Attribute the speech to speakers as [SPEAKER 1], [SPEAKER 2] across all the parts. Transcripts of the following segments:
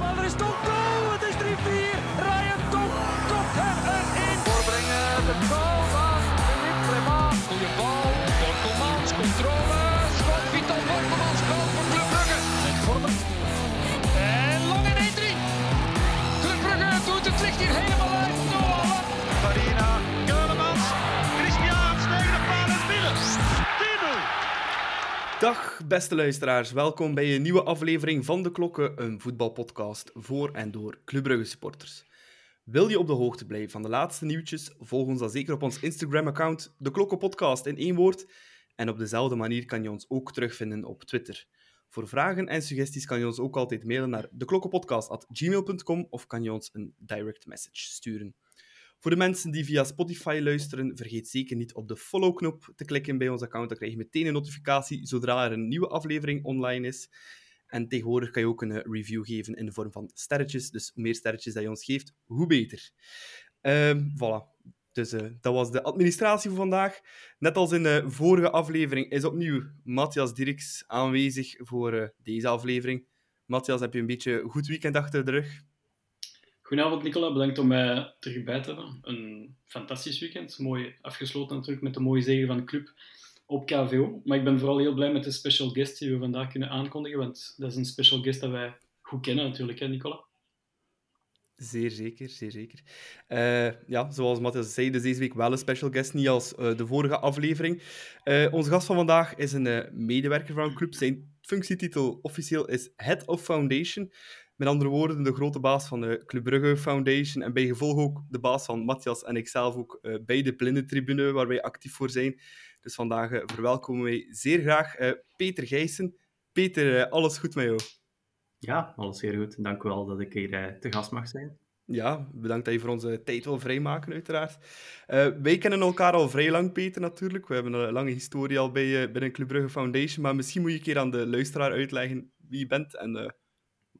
[SPEAKER 1] Maar er is toch goal! Het is 3-4. Ryan Top kopt hem erin. Voorbrengen de goal van Philippe Clement. Goeie bal. Borkelmans, controle. Schot Vital Borkelmans, goal voor Club Brugge. Met Vormer. En lang in 1-3. Club Brugge doet het licht hier helemaal uit.
[SPEAKER 2] Farina,
[SPEAKER 3] Dag beste luisteraars, welkom bij een nieuwe aflevering van De Klokken, een voetbalpodcast voor en door Club Brugge supporters. Wil je op de hoogte blijven van de laatste nieuwtjes? Volg ons dan zeker op ons Instagram-account, De Klokken Podcast in één woord. En op dezelfde manier kan je ons ook terugvinden op Twitter. Voor vragen en suggesties kan je ons ook altijd mailen naar deklokkenpodcast.gmail.com of kan je ons een direct message sturen. Voor de mensen die via Spotify luisteren, vergeet zeker niet op de follow-knop te klikken bij ons account. Dan krijg je meteen een notificatie zodra er een nieuwe aflevering online is. En tegenwoordig kan je ook een review geven in de vorm van sterretjes. Dus hoe meer sterretjes dat je ons geeft, hoe beter. Ehm voilà. Dus eh, dat was de administratie voor vandaag. Net als in de vorige aflevering is opnieuw Matthias Dirks aanwezig voor eh, deze aflevering. Matthias, heb je een beetje een goed weekend achter de rug?
[SPEAKER 4] Goedenavond Nicola, bedankt om mij terug bij te hebben. Een fantastisch weekend, mooi afgesloten natuurlijk met de mooie zegen van de club op KVO. Maar ik ben vooral heel blij met de special guest die we vandaag kunnen aankondigen, want dat is een special guest dat wij goed kennen natuurlijk, hè Nicola?
[SPEAKER 3] Zeer zeker, zeer zeker. Eh, ja, zoals Matthias zei, dus deze week wel een special guest, niet als eh, de vorige aflevering. Eh, onze gast van vandaag is een eh, medewerker van een club. Zijn functietitel officieel is Head of Foundation. Met andere woorden, de grote baas van de Club Brugge Foundation en bij gevolg ook de baas van Matthias en ikzelf ook eh, bij de Blindentribune, waar wij actief voor zijn. Dus vandaag eh, verwelkomen wij zeer graag eh, Peter Gijssen. Peter, alles goed met jou?
[SPEAKER 5] Ja, alles zeer goed. Dank u wel dat ik hier te gast mag zijn.
[SPEAKER 3] Ja, bedankt dat je voor onze tijd wil vrijmaken, uiteraard. Eh, wij kennen elkaar al vrij lang, Peter, natuurlijk. We hebben een lange historie al bij, eh, binnen Club Brugge Foundation, maar misschien moet je een keer aan de luisteraar uitleggen wie je bent en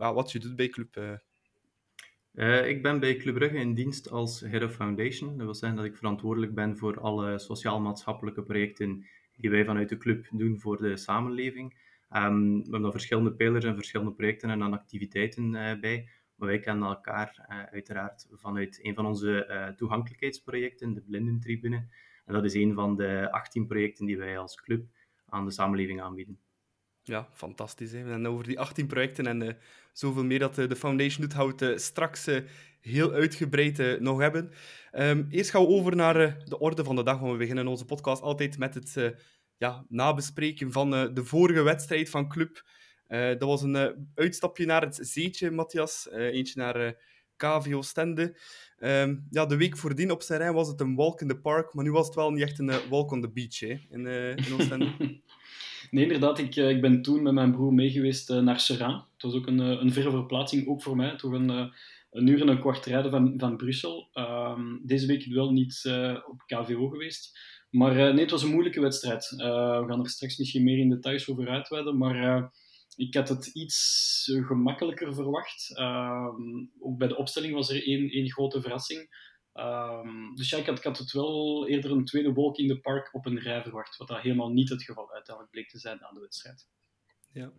[SPEAKER 3] wat je doet bij Club. eh.
[SPEAKER 5] Eh, ik ben bij Club Brugge in dienst als Head of Foundation. Dat wil zeggen dat ik verantwoordelijk ben voor alle sociaal-maatschappelijke projecten die wij vanuit de club doen voor de samenleving. Ehm, we hebben verschillende pijlers en verschillende projecten en activiteiten eh, bij. Maar wij kennen elkaar uiteraard vanuit een van onze toegankelijkheidsprojecten, de Blindentribune. En dat is een van de 18 projecten die wij als club aan de samenleving aanbieden.
[SPEAKER 3] Ja, fantastisch. Hè? En over die 18 projecten en eh, zoveel meer dat eh, de Foundation doet, gaan we het eh, straks heel uitgebreid nog hebben. Ehm, eerst gaan we over naar de orde van de dag, want we beginnen onze podcast altijd met het ja, nabespreken van de vorige wedstrijd van Club. Dat was een uitstapje naar het zeetje, Matthias. Eentje naar KVO Stende. Ehm, ja, de week voordien op zijn was het een walk in the park, maar nu was het wel niet echt een walk on the beach hè, in, in Oostende.
[SPEAKER 4] Nee, inderdaad, ik, eh, ik ben toen met mijn broer meegeweest eh, naar Seran. Het was ook een, eh, een verre verplaatsing, ook voor mij. Toch een, een uur en een kwart rijden van, van Brussel. Ehm, deze week wel niet op KVO geweest. Maar nee, het was een moeilijke wedstrijd. We gaan er straks misschien meer in details over uitweiden. Maar ik had het iets gemakkelijker verwacht. Ehm, ook bij de opstelling was er één, één grote verrassing. Ehm, dus ja, ik had, ik had het wel eerder een tweede wolk in de park op een rij verwacht. Wat dat helemaal niet het geval uiteindelijk bleek te zijn aan de wedstrijd.
[SPEAKER 3] Ja.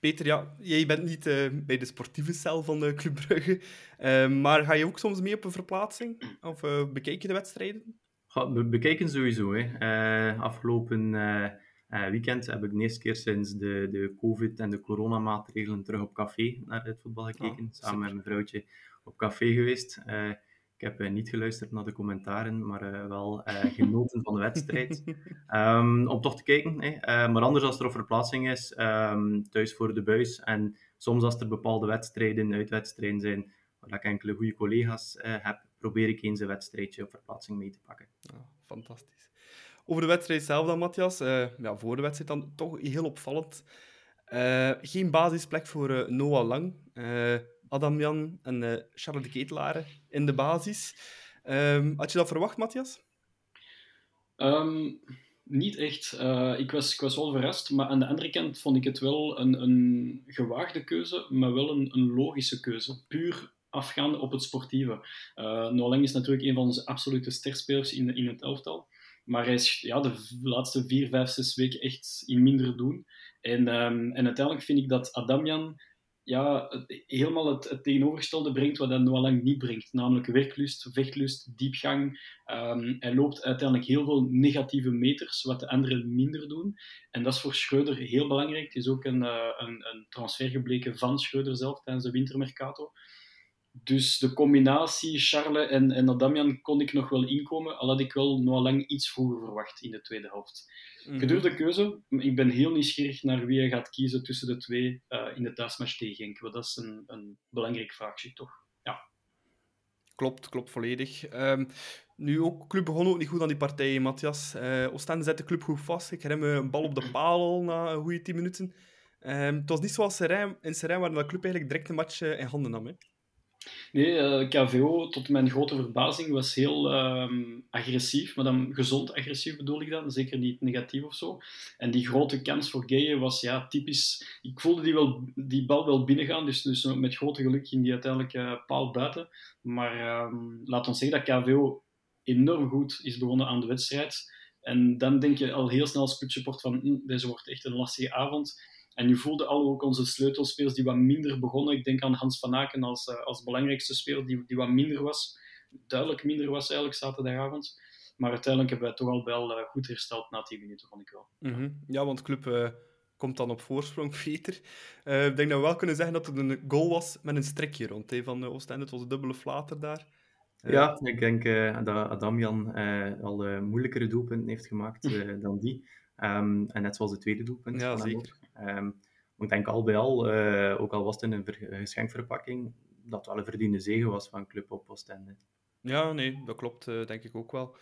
[SPEAKER 3] Peter, ja, jij bent niet eh, bij de sportieve cel van de Club Brugge, eh, maar ga je ook soms mee op een verplaatsing? Of eh, bekijk je de wedstrijden?
[SPEAKER 5] Ja, we bekijken sowieso. Hè. Eh, afgelopen eh, eh, weekend heb ik de eerste keer sinds de, de COVID- en de coronamaatregelen terug op café naar het voetbal gekeken.
[SPEAKER 3] Ah,
[SPEAKER 5] Samen met mijn vrouwtje op café geweest. Ik heb eh, niet geluisterd naar de commentaren, maar eh, wel eh, genoten van de wedstrijd. Ehm, om toch te kijken. Hè. Eh, maar anders als er op verplaatsing is, ehm, thuis voor de buis. En soms als er bepaalde wedstrijden, uitwedstrijden zijn, waar ik enkele goede collega's heb, probeer ik eens een wedstrijdje op verplaatsing mee te pakken.
[SPEAKER 3] Ja, fantastisch. Over de wedstrijd zelf dan, Matthias. Ja, voor de wedstrijd dan toch heel opvallend. Geen basisplek voor Noah Lang. Eh Adam Jan en eh Charles de Ketelaere in de basis. Ehm, had je dat verwacht, Matthias?
[SPEAKER 4] Ehm, niet echt. Eh, ik, was, ik was wel verrast, maar aan de andere kant vond ik het wel een, een gewaagde keuze, maar wel een, een logische keuze. Puur afgaande op het sportieve. Uh, Nolang is natuurlijk een van onze absolute sterspelers in, in het elftal. Maar hij is ja, de laatste vier, vijf, zes weken echt in minder doen. En, ehm, en uiteindelijk vind ik dat Adamjan ja, helemaal het, het, tegenovergestelde brengt wat hij nog lang niet brengt. Namelijk werklust, vechtlust, diepgang. Um, hij loopt uiteindelijk heel veel negatieve meters, wat de anderen minder doen. En dat is voor Schreuder heel belangrijk. Het is ook een, uh, een, een transfer gebleken van Schreuder zelf tijdens de wintermercato. Dus de combinatie Charles en, en Adamian kon ik nog wel inkomen, al had ik wel nog lang iets vroeger verwacht in de tweede helft. Mm Gedurfde keuze. Ik ben heel nieuwsgierig naar wie hij gaat kiezen tussen de twee uh, in de thuismatch tegen Genk. Want dat is een, een belangrijk vraagje, toch? Ja.
[SPEAKER 3] Klopt, klopt volledig. Um, nu ook, club begon ook niet goed aan die partijen, Matthias. Uh, Oostende zet de club goed vast. Ik herinner me een bal op de paal na een goede 10 minuten. Um, het was niet zoals Serijn, in Serijn, waar de club eigenlijk direct de match uh, in handen nam. Hè?
[SPEAKER 4] Nee, eh, KVO, tot mijn grote verbazing, was heel uh, agressief. Maar dan gezond agressief bedoel ik dan, zeker niet negatief of zo. En die grote kans voor Gaye was ja, typisch... Ik voelde die, wel, die bal wel binnengaan, dus, dus met grote geluk ging die uiteindelijk uh, paal buiten. Maar uh, laat ons zeggen dat KVO enorm goed is begonnen aan de wedstrijd. En dan denk je al heel snel als clubsupport van, hm, deze wordt echt een lastige avond. En nu voelden al ook onze sleutelspelers die wat minder begonnen. Ik denk aan Hans van Aken als, uh, als belangrijkste speler, die, die wat minder was. Duidelijk minder was eigenlijk zaterdagavond. Maar uiteindelijk hebben wij toch al wel uh, goed hersteld na 10 minuten, vond ik wel.
[SPEAKER 3] Mm -hmm. Ja, want club uh, komt dan op voorsprong, Peter. ik denk dat we wel kunnen zeggen dat het een goal was met een strekje rond he, van Oostende. Het was een dubbele flater daar.
[SPEAKER 5] Ja, ik denk dat Adamjan al moeilijkere doelpunten heeft gemaakt dan die. Um, en net zoals het tweede doelpunt.
[SPEAKER 3] Ja, zeker.
[SPEAKER 5] Um, ik denk al bij al, uh, ook al was het in een geschenkverpakking, dat wel een verdiende zegen was van Club op Oostende.
[SPEAKER 3] Ja, nee, dat klopt, uh, denk ik ook wel.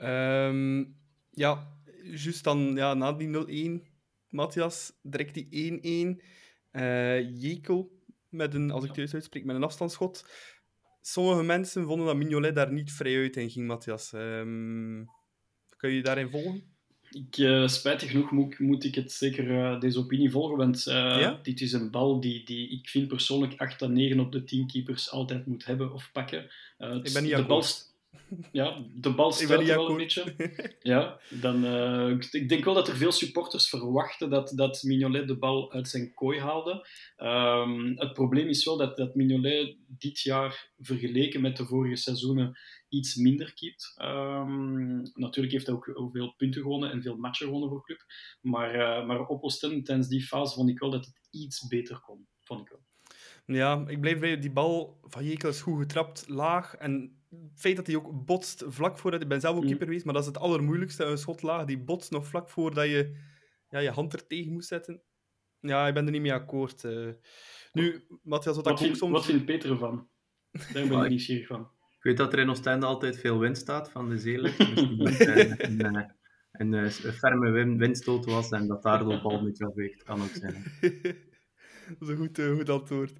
[SPEAKER 3] Um, ja, juist dan ja, na die 0-1, Matthias, direct die 1-1. Uh, eh, Jekel, met een, als ik het juist uitspreek, met een afstandsschot. Sommige mensen vonden dat Mignolet daar niet vrij uit in ging, Matthias. Um, kun je daarin volgen?
[SPEAKER 4] Ik, uh, spijtig genoeg moet, moet, ik het zeker uh, deze opinie volgen, want uh, ja? dit is een bal die, die ik vind persoonlijk 8 à 9 op de 10 keepers altijd moet hebben of pakken.
[SPEAKER 3] ik ben niet de bal,
[SPEAKER 4] ja, de bal stuit wel een beetje. Ja, dan, uh, ik denk wel dat er veel supporters verwachten dat, dat Mignolet de bal uit zijn kooi haalde. Um, het probleem is wel dat, dat Mignolet dit jaar, vergeleken met de vorige seizoenen, iets minder keept. Um, natuurlijk heeft hij ook veel punten gewonnen en veel matchen gewonnen voor club. Maar, uh, maar op Oostende, tijdens die fase, vond ik wel dat het iets beter kon. Vond ik wel.
[SPEAKER 3] Ja, ik blijf bij die bal van Jekel is goed getrapt, laag. En het feit dat hij ook botst vlak voordat... Ik ben zelf ook mm. keeper geweest, maar dat is het allermoeilijkste. Een schot laag, die botst nog vlak voordat je ja, je hand er tegen moest zetten. Ja, ik ben er niet mee akkoord. Uh. Nu, Matthias, wat,
[SPEAKER 4] wat,
[SPEAKER 3] vind,
[SPEAKER 4] soms... wat vindt Peter ervan? Daar ben ik nieuwsgierig van.
[SPEAKER 5] Weet dat er in Oostende altijd veel wind staat van de zeelucht. Dus een, een, een, een, ferme windstoot was en dat daar de bal niet afweegt, kan ook zijn.
[SPEAKER 3] dat is een goed, uh, goed antwoord.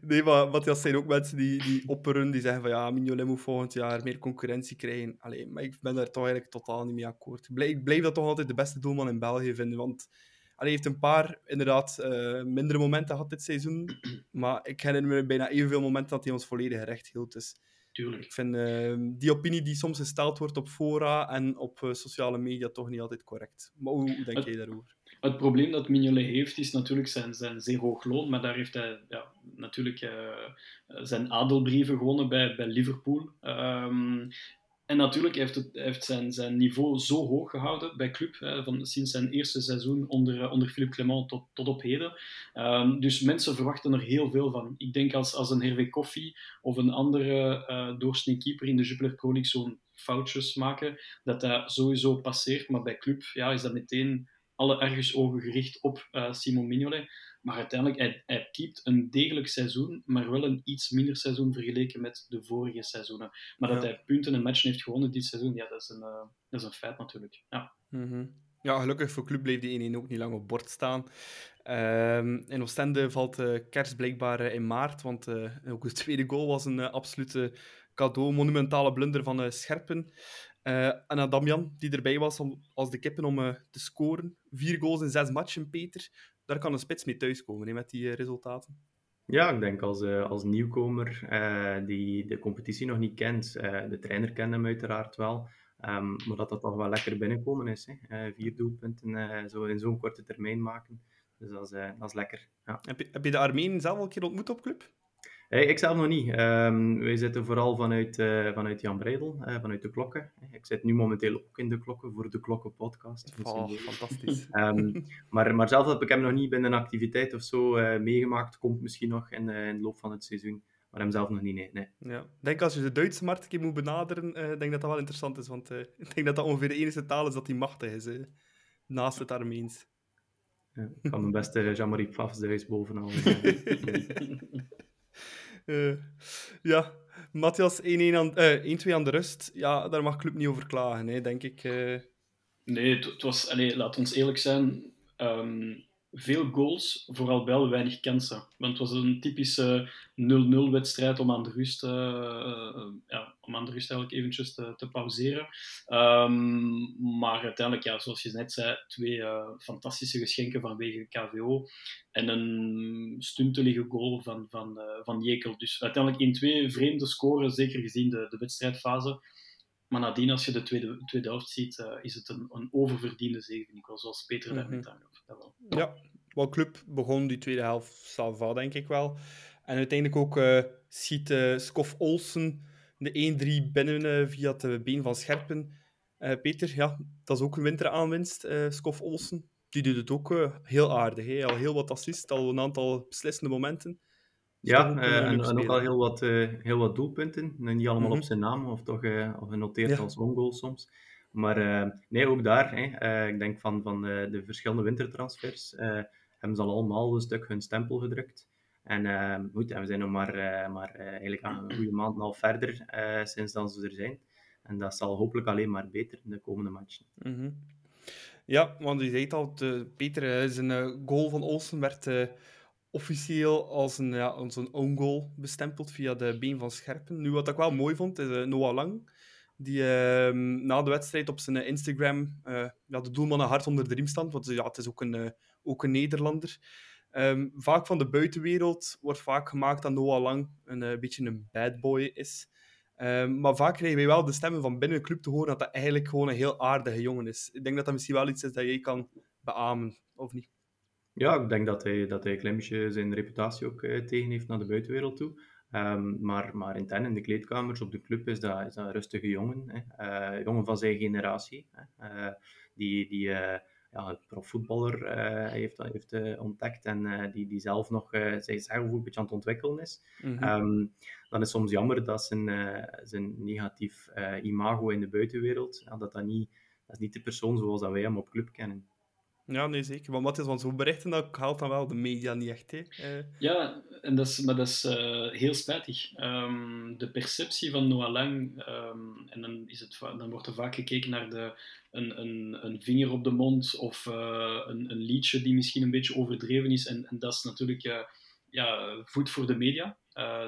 [SPEAKER 3] Nee, maar Matthias zijn ook mensen die, die opperen, die zeggen van ja, Mignolet moet volgend jaar meer concurrentie krijgen. Allee, maar ik ben daar toch eigenlijk totaal niet mee akkoord. Ik blijf, ik blijf dat toch altijd de beste doelman in België vinden, want hij heeft een paar inderdaad uh, mindere momenten gehad dit seizoen, maar ik herinner me bijna evenveel momenten dat hij ons volledig recht hield. Dus
[SPEAKER 4] Tuurlijk.
[SPEAKER 3] Ik vind uh, die opinie die soms gesteld wordt op fora en op uh, sociale media toch niet altijd correct. Maar hoe, hoe denk het, jij daarover?
[SPEAKER 4] Het probleem dat Mignolet heeft is natuurlijk zijn, zijn zeer hoog loon, maar daar heeft hij ja, natuurlijk uh, zijn adelbrieven gewonnen bij, bij Liverpool. Um, en natuurlijk heeft het heeft zijn, zijn niveau zo hoog gehouden bij club, hè, van, sinds zijn eerste seizoen onder, eh, onder Philippe Clement tot, tot op heden. Um, dus mensen verwachten er heel veel van. Ik denk als, als een Hervé Koffie of een andere uh, doorsnee keeper in de Jupiler Pro League zo'n foutjes maken, dat dat sowieso passeert. Maar bij club ja, is dat meteen alle ergens ogen gericht op uh, Simon Mignolet. Maar uiteindelijk, hij, hij keept een degelijk seizoen, maar wel een iets minder seizoen vergeleken met de vorige seizoenen. Maar dat hij punten en matchen heeft gewonnen dit seizoen, ja, dat is een, uh, dat is een feit natuurlijk. Ja.
[SPEAKER 3] Mm -hmm. Ja, gelukkig voor club bleef die 1-1 ook niet lang op bord staan. Um, in Oostende valt uh, kerst blijkbaar uh, in maart, want uh, ook de tweede goal was een absolute cadeau, monumentale blunder van Scherpen. en Adamjan, die erbij was om, als de kippen om te scoren. Vier goals in zes matchen, Peter daar kan een spits mee thuiskomen hè, met die uh, resultaten.
[SPEAKER 5] Ja, ik denk als, uh, als nieuwkomer uh, die de competitie nog niet kent, de trainer kent hem uiteraard wel, um, maar dat dat toch wel lekker binnenkomen is. Hè. vier doelpunten zo in zo'n korte termijn maken. Dus dat is, dat is lekker. Ja.
[SPEAKER 3] Heb, je, heb je de Armeen zelf al een keer ontmoet op club?
[SPEAKER 5] Hey, ik zelf nog niet. Um, wij zitten vooral vanuit, uh, vanuit Jan Breidel, uh, vanuit de klokken. Ik zit nu momenteel ook in de klokken voor de Klokken podcast.
[SPEAKER 3] Oh, fantastisch.
[SPEAKER 5] Um, maar, maar zelf heb ik hem nog niet binnen een activiteit of zo uh, meegemaakt. Komt misschien nog in, in de loop van het seizoen. Maar hem zelf nog niet, nee. nee.
[SPEAKER 3] Ja. Ik denk als je de Duitse markt een keer moet benaderen, denk dat dat wel interessant is. Want ik denk dat dat ongeveer de enige taal is dat die machtig is, naast het Armeens.
[SPEAKER 5] Ja, ik kan mijn beste Jean-Marie Pfaffs Duits bovenal.
[SPEAKER 3] ja, Matthias 1-2 aan, aan, de rust. Ja, daar mag club niet over klagen, hè, denk ik.
[SPEAKER 4] Nee, het was... Allez, laat ons eerlijk zijn. Um, veel goals, vooral wel weinig kansen. Want het was een typische 0-0 wedstrijd om aan de rust, uh, ja, om aan de rust eigenlijk eventjes te, te pauzeren. Um, maar uiteindelijk, ja, zoals je net zei, twee uh, fantastische geschenken vanwege KVO en een stuntelige goal van, van, van Jekel. Dus uiteindelijk 1-2 vreemde scoren, zeker gezien de, de wedstrijdfase. Maar nadien, als je de tweede, tweede helft ziet, uh, is het een, een oververdiende zege, vind ik wel, zoals Peter daarnet mm -hmm. aangaf. Wel.
[SPEAKER 3] Ja, wel club begon die tweede helft salva, denk ik wel. En uiteindelijk ook uh, schiet uh, Skof Olsen de 1-3 binnen via het been van Scherpen. Peter, ja, dat is ook een winteraanwinst, Skof Olsen. Die doet het ook heel aardig. Hè? Al heel wat assist, al een aantal beslissende momenten.
[SPEAKER 5] Ja, uh, en, en, ook al heel wat, uh, heel wat doelpunten. Niet allemaal mm -hmm. op zijn naam, of toch uh, genoteerd ja. als ongoal soms. Maar nee, ook daar. Hè, ik denk van, van de verschillende wintertransfers hebben ze al allemaal een stuk hun stempel gedrukt. En goed, en we zijn nog maar, maar eigenlijk een goede maand en al verder sinds dat ze er zijn. En dat zal hopelijk alleen maar beter in de komende matchen.
[SPEAKER 3] Mm -hmm. Ja, want je zei het al, Peter, zijn goal van Olsen werd officieel als een, ja, als een own goal bestempeld via de been van Scherpen. Nu, wat ik wel mooi vond, is uh, Noah Lang, die uh, na de wedstrijd op zijn Instagram uh, ja, de doelman een hart onder de riem stand, want ja, het is ook een, ook een Nederlander. Um, vaak van de buitenwereld wordt vaak gemaakt dat Noah Lang een beetje een bad boy is. Um, maar vaak krijgen wij wel de stemmen van binnen de club te horen dat dat eigenlijk gewoon een heel aardige jongen is. Ik denk dat dat misschien wel iets is dat jij kan beamen, of niet?
[SPEAKER 5] Ja, ik denk dat hij, dat hij een klein beetje zijn reputatie ook uh, tegen heeft naar de buitenwereld toe. Um, maar, maar intern in de kleedkamers op de club is dat, is dat een rustige jongen. Hè. Uh, jongen van zijn generatie. Hè. Uh, die die uh, ja, profvoetballer heeft, heeft ontdekt en die, die zelf nog zichzelf een beetje aan het ontwikkelen is. Mm -hmm. um, dan is het soms jammer dat zijn, zijn negatief imago in de buitenwereld, dat, dat, niet, dat is niet de persoon zoals dat wij hem op club kennen.
[SPEAKER 3] Ja, nee, zeker. Want wat is, want zo berichten dat haalt dan wel de media niet echt. Hè? Uh...
[SPEAKER 4] Ja, en dat is, maar dat is uh, heel spijtig. Um, de perceptie van Noah Lang, um, en dan, is het, dan wordt er vaak gekeken naar de, een, een, een vinger op de mond of uh, een, een liedje die misschien een beetje overdreven is. En, en dat is natuurlijk ja, voet voor de media.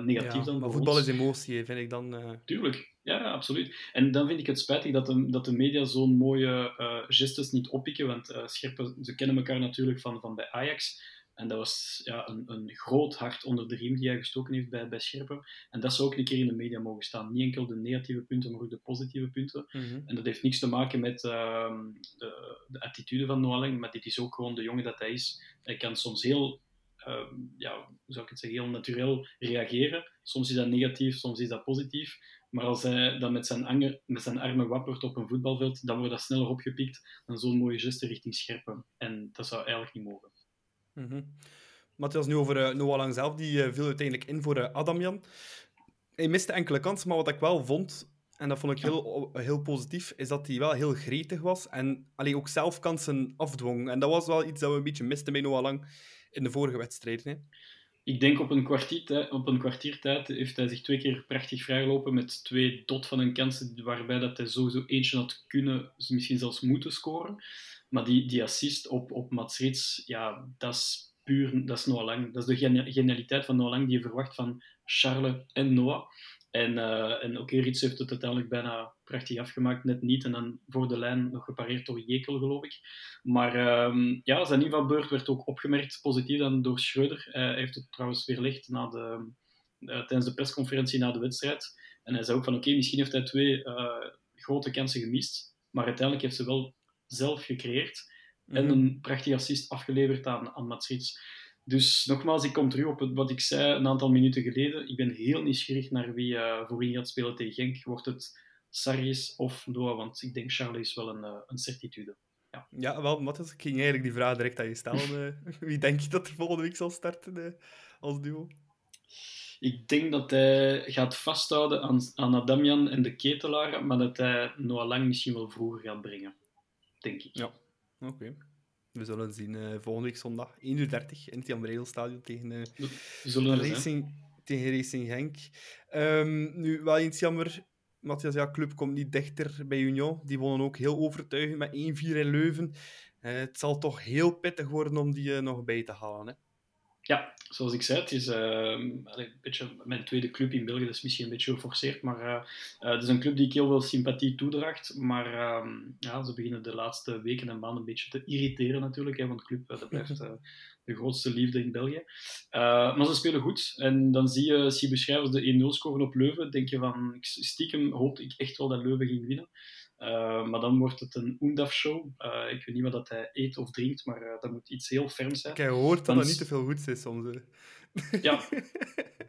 [SPEAKER 4] negatief
[SPEAKER 3] ja,
[SPEAKER 4] dan.
[SPEAKER 3] Maar voetbal is emotie, vind ik dan.
[SPEAKER 4] Tuurlijk. Ja, absoluut. En dan vind ik het spijtig dat de, dat de media zo'n mooie uh, gestes niet oppikken, want uh, Scherpen, ze kennen elkaar natuurlijk van, van bij Ajax. En dat was ja, een, een groot hart onder de riem die hij gestoken heeft bij, bij Scherpen. En dat zou ook een keer in de media mogen staan. Niet enkel de negatieve punten, maar ook de positieve punten. Mm -hmm. En dat heeft niks te maken met uh, de, de attitude van Noaling, maar dit is ook gewoon de jongen dat hij is. Hij kan soms heel uh, ja, hoe zou ik het zeggen, heel natuurlijk reageren. Soms is dat negatief, soms is dat positief. Maar als hij dan met zijn, met zijn armen wappert op een voetbalveld, dan wordt dat sneller opgepikt dan zo'n mooie geste richting Scherpen. En dat zou eigenlijk niet mogen.
[SPEAKER 3] Mm -hmm. Matthias, nu over uh, Noah Lang zelf. Die uh, viel uiteindelijk in voor uh, Adamjan. Hij miste enkele kansen, maar wat ik wel vond, en dat vond ik heel, heel positief, is dat hij wel heel gretig was en allee, ook zelf kansen afdwong. En dat was wel iets dat we een beetje misten bij Noah Lang in de vorige wedstrijd. Hè?
[SPEAKER 4] Ik denk op een, op een kwartiertijd heeft hij zich twee keer prachtig vrijgelopen met twee dot van een kansen waarbij dat hij sowieso eentje had kunnen, misschien zelfs moeten scoren. Maar die, die assist op, op Mats ja, dat is puur, dat is Noah Lang. Dat is de genialiteit van Noah Lang die je verwacht van Charles en Noah. En, uh, en oké, okay, Rits heeft het uiteindelijk bijna prachtig afgemaakt, net niet. En dan voor de lijn nog gepareerd door Jekel, geloof ik. Maar um, ja, zijn invalbeurt werd ook opgemerkt positief dan door Schreuder. Uh, hij heeft het trouwens weerlegd na de, uh, tijdens de persconferentie na de wedstrijd. En hij zei ook van oké, okay, misschien heeft hij twee grote kansen gemist. Maar uiteindelijk heeft ze wel zelf gecreëerd. en
[SPEAKER 3] Mhm.
[SPEAKER 4] een prachtige assist afgeleverd aan, aan Mats Rits. Dus nogmaals, ik kom terug op wat ik zei een aantal minuten geleden. Ik ben heel nieuwsgierig naar wie eh voorin gaat spelen tegen Genk. Wordt het Sarris of Noah? Want ik denk Charles is wel een, eh, een certitude.
[SPEAKER 3] Ja, wel, Matthias, ik ging eigenlijk die vraag direct aan je stellen. eh. wie denk je dat er volgende week zal starten als duo?
[SPEAKER 4] Ik denk dat hij gaat vasthouden aan, aan Adamian en de ketelaar, maar dat hij Noah Lang misschien wel vroeger gaat brengen. Denk ik.
[SPEAKER 3] Ja. Oké. We zullen zien eh, volgende week zondag, 1 uur 30 in het Jan Breidel Stadion tegen, eh,
[SPEAKER 4] We zullen zijn.
[SPEAKER 3] Racing, tegen Racing Genk. Ehm, nu, wel eens jammer, Matthias, ja, club komt niet dichter bij Union. Die wonnen ook heel overtuigend met 1-4 in Leuven. Eh, het zal toch heel pittig worden om die nog bij te halen. Hè?
[SPEAKER 4] Ja, zoals ik zei, het is ehm, een beetje mijn tweede club in België. Dat is misschien een beetje geforceerd, maar eh, eh, het is een club die ik heel veel sympathie toedraagt. Maar ehm, ja, ze beginnen de laatste weken en maanden een beetje te irriteren natuurlijk. Hè, want de club eh, dat blijft de grootste liefde in België. Maar ze spelen goed. En dan zie je, zie je beschrijvers de 1-0 scoren op Leuven. denk je van, stiekem hoopte ik echt wel dat Leuven ging winnen. Eh, maar dan wordt het een Oendaf-show. Eh, ik weet niet wat dat hij eet of drinkt, maar eh, dat moet iets heel ferms zijn.
[SPEAKER 3] Ik heb gehoord dat
[SPEAKER 4] Dan
[SPEAKER 3] dat niet te veel goed is soms.
[SPEAKER 4] Ja,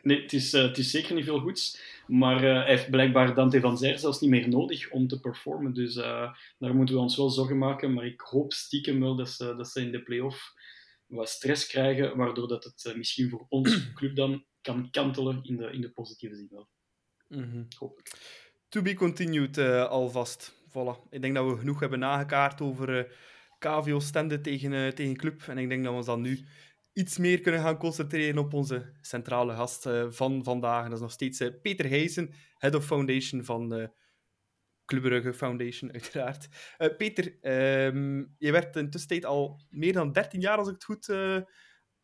[SPEAKER 4] nee, het is, het is zeker niet veel goeds. Maar hij heeft blijkbaar Dante van Zijr zelfs niet meer nodig om te performen. Dus daar moeten we ons wel zorgen maken. Maar ik hoop stiekem wel dat ze, dat ze in de play-off wat stress krijgen, waardoor dat het misschien voor onze club dan kan kantelen in de, in de positieve zin wel. Hopelijk.
[SPEAKER 3] To be continued alvast. Voilà. Ik denk dat we genoeg hebben nagekaart over eh KVO Stende tegen, eh, tegen Club. En ik denk dat we ons dan nu iets meer kunnen gaan concentreren op onze centrale gast eh, van vandaag. En dat is nog steeds Peter Heijsen, Head of Foundation van Club Brugge Foundation, uiteraard. Peter, ehm, je werd in tussentijd al meer dan 13 jaar, als ik het goed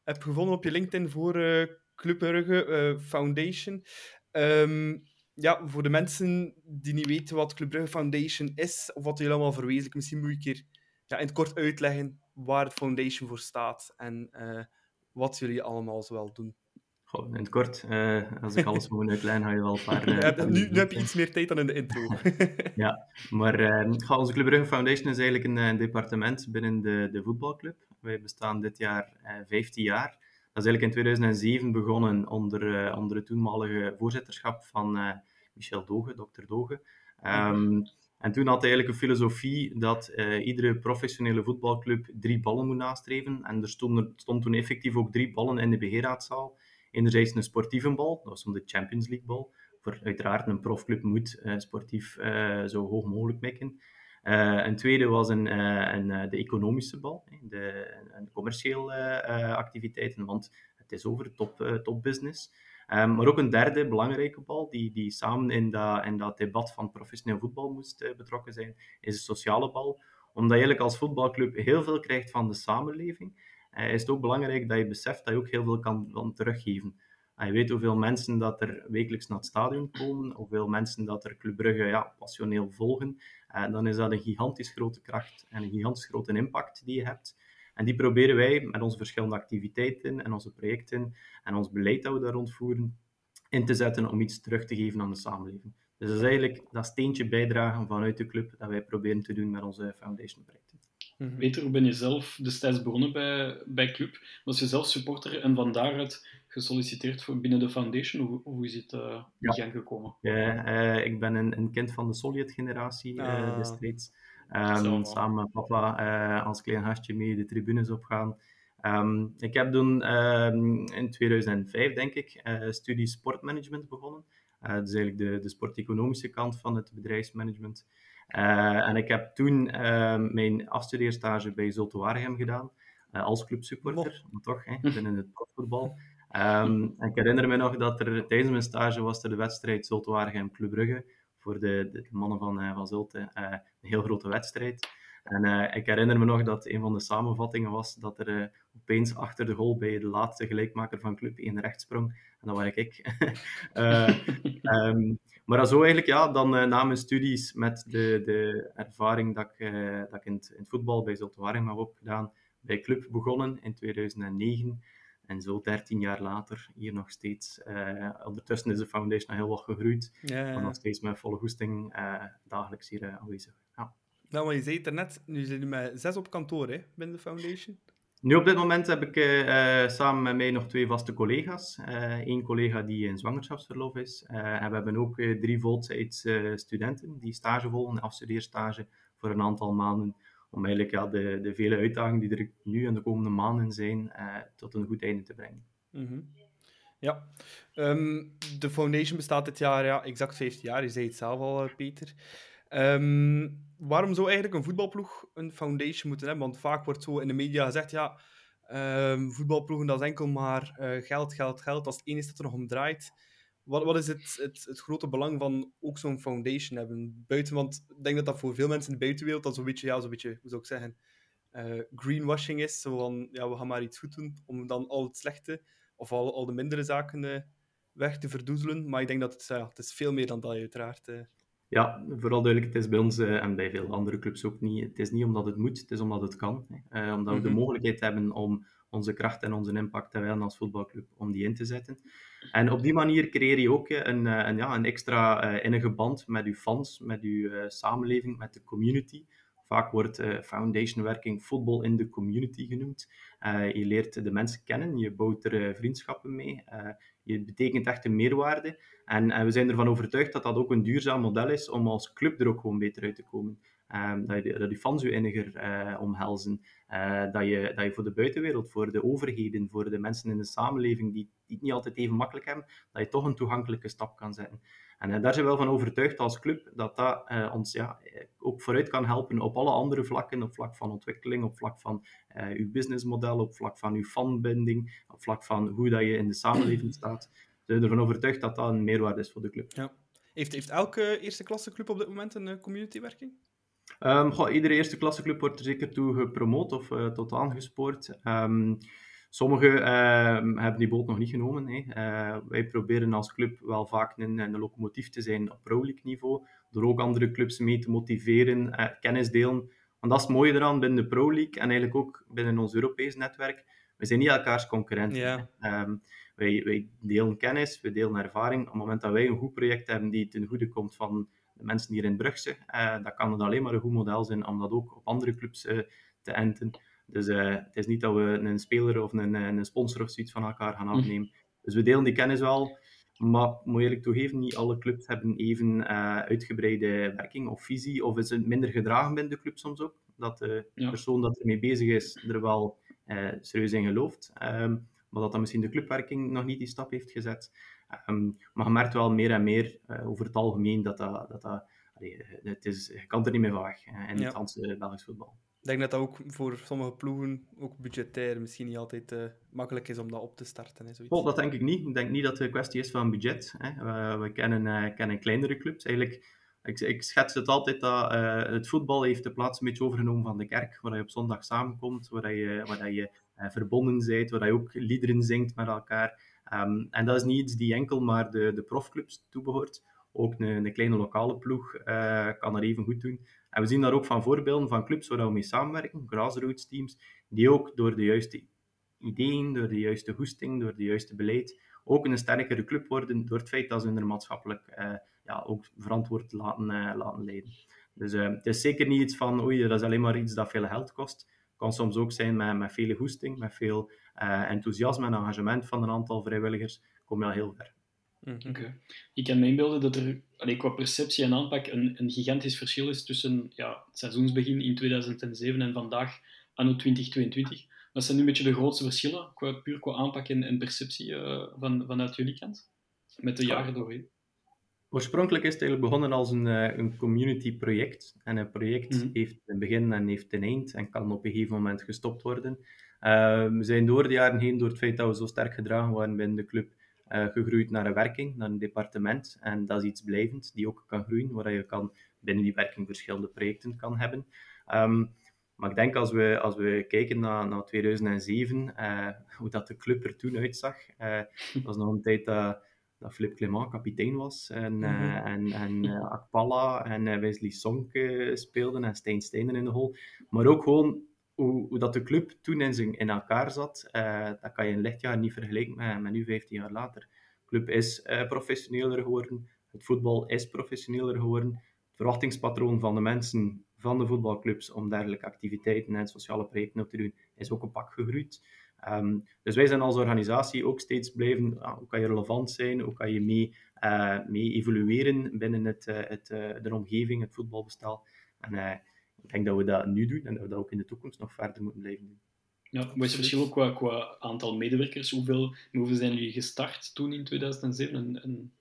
[SPEAKER 3] heb gevonden op je LinkedIn, voor eh, Foundation. Ehm, ja, voor de mensen die niet weten wat Club Brugge Foundation is, of wat jullie allemaal verwezenlijken, misschien moet ik hier ja, in het kort uitleggen waar het foundation voor staat en eh, wat jullie allemaal zoal doen.
[SPEAKER 5] Goh, in het kort, eh, als ik alles moet uitleggen, ga je wel een paar... eh,
[SPEAKER 3] Ja, nu, heb je iets meer tijd dan in de intro.
[SPEAKER 5] Maar eh, goh, onze Club Brugge Foundation is eigenlijk een, eh, departement binnen de, de voetbalclub. Wij bestaan dit jaar eh 15 jaar. Dat is eigenlijk in 2007 begonnen onder, eh, onder het toenmalige voorzitterschap van eh, Michel Doge, dokter Doge. Ehm, en toen had hij eigenlijk een filosofie dat eh, iedere professionele voetbalclub drie ballen moet nastreven. En er stonden, stond toen effectief ook drie ballen in de beheerraadzaal. Enerzijds een sportieve bal, dat was om de Champions League bal. Voor uiteraard een profclub moet sportief zo hoog mogelijk mikken. Eh, een tweede was een, eh, een, eh, de economische bal, de, commerciële activiteiten, want het is over top, eh, topbusiness. Um, maar ook een derde belangrijke bal, die, die samen in dat, dat debat van professioneel voetbal moest betrokken zijn, is de sociale bal. Omdat je eigenlijk als voetbalclub heel veel krijgt van de samenleving, is het ook belangrijk dat je beseft dat je ook heel veel kan teruggeven. En je weet hoeveel mensen dat er wekelijks naar het stadion komen, hoeveel mensen dat er Club Brugge ja, passioneel volgen. Uh, dan is dat een gigantisch grote kracht en een gigantisch grote impact die je hebt. En die proberen wij met onze verschillende activiteiten en onze projecten en ons beleid dat we daar rondvoeren, in te zetten om iets terug te geven aan de samenleving. Dus dat is eigenlijk dat steentje bijdragen vanuit de club dat wij proberen te doen met onze foundation projecten.
[SPEAKER 4] Mm -hmm. Peter, hoe ben je zelf destijds begonnen bij, bij Club? Was je zelf supporter en van daaruit gesolliciteerd voor binnen de foundation? Hoe, hoe is het uh, in gang gekomen?
[SPEAKER 5] Ja, uh, ik ben een, een, kind van de Sovjet-generatie uh, destijds. Um, samen met papa uh, als klein gastje mee de tribunes opgaan. Um, ik heb toen um, in 2005, denk ik, uh, studie sportmanagement begonnen. Uh, dat is eigenlijk de, de sporteconomische kant van het bedrijfsmanagement. Uh, en ik heb toen mijn afstudeerstage bij Zulte Waregem gedaan, uh, als clubsupporter, maar toch, hè, binnen het profvoetbal. Um, ik herinner me nog dat er tijdens mijn stage was er de wedstrijd Zulte Waregem Club Brugge voor de, de mannen van, uh, van Zulte, een heel grote wedstrijd. En uh, ik herinner me nog dat een van de samenvattingen was dat er uh, opeens achter de goal bij de laatste gelijkmaker van club één recht sprong. En dat was ik. uh, um, maar zo eigenlijk, ja, dan na mijn studies met de, de ervaring dat ik, dat ik in, het, in het voetbal bij Zulte Waregem heb opgedaan, bij club begonnen in 2009. En zo 13 jaar later, hier nog steeds. Uh, ondertussen is de foundation heel wat gegroeid. Ja, nog steeds met volle goesting uh, dagelijks hier uh, aanwezig. Ja.
[SPEAKER 3] Nou, maar je zei het er net, nu zijn jullie met zes op kantoor hè, binnen de foundation.
[SPEAKER 5] Nu op dit moment heb ik uh, samen met mij nog twee vaste collega's. Eén collega die in zwangerschapsverlof is. en we hebben ook drie voltijds studenten die stage volgen, afstudeerstage, voor een aantal maanden. Om eigenlijk ja, de, de vele uitdagingen die er nu in de komende maanden zijn, tot een goed einde te brengen.
[SPEAKER 3] Mm. Ja, um, de foundation bestaat dit jaar ja, exact 15 jaar. Je zei het zelf al, Peter. Um, waarom zou eigenlijk een voetbalploeg een foundation moeten hebben? Want vaak wordt zo in de media gezegd, ja, um, voetbalploegen dat is enkel maar uh, geld, geld, geld. Als het enige dat er nog om draait. Wat, wat is het, het, grote belang van ook zo'n foundation hebben? Buiten, want ik denk dat dat voor veel mensen in de buitenwereld dat zo'n beetje, ja, zo'n beetje, hoe zou ik zeggen, uh, greenwashing is. Zo van, ja, we gaan maar iets goed doen om dan al het slechte of al, de mindere zaken uh, weg te verdoezelen. Maar ik denk dat het, ja, het is veel meer dan dat, uiteraard. Uh,
[SPEAKER 5] ja, vooral duidelijk, het is bij ons uh, en bij veel andere clubs ook niet. Het is niet omdat het moet, het is omdat het kan. Uh, omdat we de mhm. mogelijkheid hebben om onze kracht en onze impact te wijden als voetbalclub, om die in te zetten. En op die manier creëer je ook een, een, ja, een extra innige band met je fans, met je samenleving, met de community. Vaak wordt uh, foundation werking football in de community genoemd. Uh, je leert de mensen kennen, je bouwt er uh, vriendschappen mee, je betekent echt een meerwaarde. En, we zijn ervan overtuigd dat dat ook een duurzaam model is om als club er ook gewoon beter uit te komen. Dat, je, dat je fans je inniger omhelzen. dat, je, dat je voor de buitenwereld, voor de overheden, voor de mensen in de samenleving die, die het niet altijd even makkelijk hebben, dat je toch een toegankelijke stap kan zetten. En uh, daar zijn we wel van overtuigd als club dat dat uh, ons ja, ook vooruit kan helpen op alle andere vlakken, op vlak van ontwikkeling, op vlak van uh, uw businessmodel, op vlak van uw fanbinding, op vlak van hoe dat je in de samenleving staat. We zijn ervan overtuigd dat dat een meerwaarde is voor de club.
[SPEAKER 3] Ja. Heeft, heeft elke eerste klasse club op dit moment een communitywerking?
[SPEAKER 5] Um, goh, iedere eerste klasse club wordt er zeker toe gepromoot of tot aangespoord. Um, Sommigen uh, hebben die boot nog niet genomen. Hè. Uh, wij proberen als club wel vaak een, een locomotief te zijn op Pro niveau, door ook andere clubs mee te motiveren, uh, kennis delen. Want dat is het mooie eraan binnen de Pro League en eigenlijk ook binnen ons Europees netwerk. We zijn niet elkaars concurrenten. Um, wij, wij, delen kennis, we delen ervaring. Op het moment dat wij een goed project hebben die ten goede komt van de mensen hier in Brugse, uh, dan kan het alleen maar een goed model zijn om dat ook op andere clubs uh, te enten. Dus uh, het is niet dat we een speler of een, een sponsor of zoiets van elkaar gaan hm. afnemen. Dus we delen die kennis wel. Maar moet eerlijk toegeven, niet alle clubs hebben even uh, uitgebreide werking of visie. Of is het minder gedragen binnen de club soms ook. Dat de ja. persoon dat ermee bezig is er wel uh, serieus in gelooft. Um, maar dat dan misschien de clubwerking nog niet die stap heeft gezet. Um, maar je merkt wel meer en meer uh, over het algemeen dat dat... dat, dat allee, het is, je kan er niet meer van weg in ja. het Franse Belgisch voetbal.
[SPEAKER 3] Ik denk dat dat ook voor sommige ploegen, ook budgetair, misschien niet altijd uh, makkelijk is om dat op te starten. Hè,
[SPEAKER 5] oh, dat denk ik niet. Ik denk niet dat het een kwestie is van budget. Hè. We, we kennen, uh, kennen kleinere clubs. Eigenlijk, ik, ik schets het altijd dat het voetbal heeft de plaats een beetje overgenomen van de kerk, waar je op zondag samenkomt, waar je, waar je verbonden bent, waar je ook liederen zingt met elkaar. Um, en dat is niet iets die enkel maar de, de profclubs toebehoort. Ook een, kleine lokale ploeg kan dat even goed doen. En we zien daar ook van voorbeelden van clubs waar we mee samenwerken, grassroots teams, die ook door de juiste ideeën, door de juiste hoesting, door de juiste beleid, ook een sterkere club worden door het feit dat ze hun maatschappelijk uh, ja, ook verantwoord laten, uh, laten leiden. Dus het is zeker niet iets van, oei, dat is alleen maar iets dat veel geld kost. Het kan soms ook zijn met, met vele hoesting, met veel enthousiasme en engagement van een aantal vrijwilligers, kom je al heel ver.
[SPEAKER 4] Mm Ik kan me inbeelden dat er allee, qua perceptie en aanpak een, een gigantisch verschil is tussen ja, het seizoensbegin in 2007 en vandaag, anno 2022. Wat zijn nu een beetje de grootste verschillen, qua, puur qua aanpak en, en perceptie uh, van, vanuit jullie kant, met de jaren doorheen?
[SPEAKER 5] Oorspronkelijk is het eigenlijk begonnen als een, uh, een community-project. En een project mm heeft een begin en heeft een eind en kan op een gegeven moment gestopt worden. Uh, we zijn door de jaren heen, door het feit dat we zo sterk gedragen waren binnen de club, uh, gegroeid naar een werking, naar een departement. En dat is iets blijvends, die ook kan groeien, waar je kan binnen die werking verschillende projecten kan hebben. Um, maar ik denk als we, als we kijken naar, naar 2007, uh, eh, hoe dat de club er toen uitzag, uh, dat was nog een tijd dat, dat Philippe Clement kapitein was en, mm -hmm. en, en Akpala en Wesley Sonk speelden en Stijn Steinen in de hol. Maar ook gewoon hoe, dat de club toen in, in elkaar zat, uh, dat kan je een lichtjaar niet vergelijken met, met nu 15 jaar later. De club is uh, professioneler geworden, het voetbal is professioneler geworden, het verwachtingspatroon van de mensen van de voetbalclubs om dergelijke activiteiten en sociale projecten op te doen, is ook een pak gegroeid. Ehm, dus wij zijn als organisatie ook steeds blijven, uh, hoe kan je relevant zijn, hoe kan je mee, uh, mee evolueren binnen het, het, de omgeving, het voetbalbestel. En ik denk dat we dat nu doen en dat we dat ook in de toekomst nog verder moeten blijven doen.
[SPEAKER 4] Ja, wat is het verschil ook qua, qua aantal medewerkers? Hoeveel, hoeveel zijn jullie gestart toen in 2007? En, en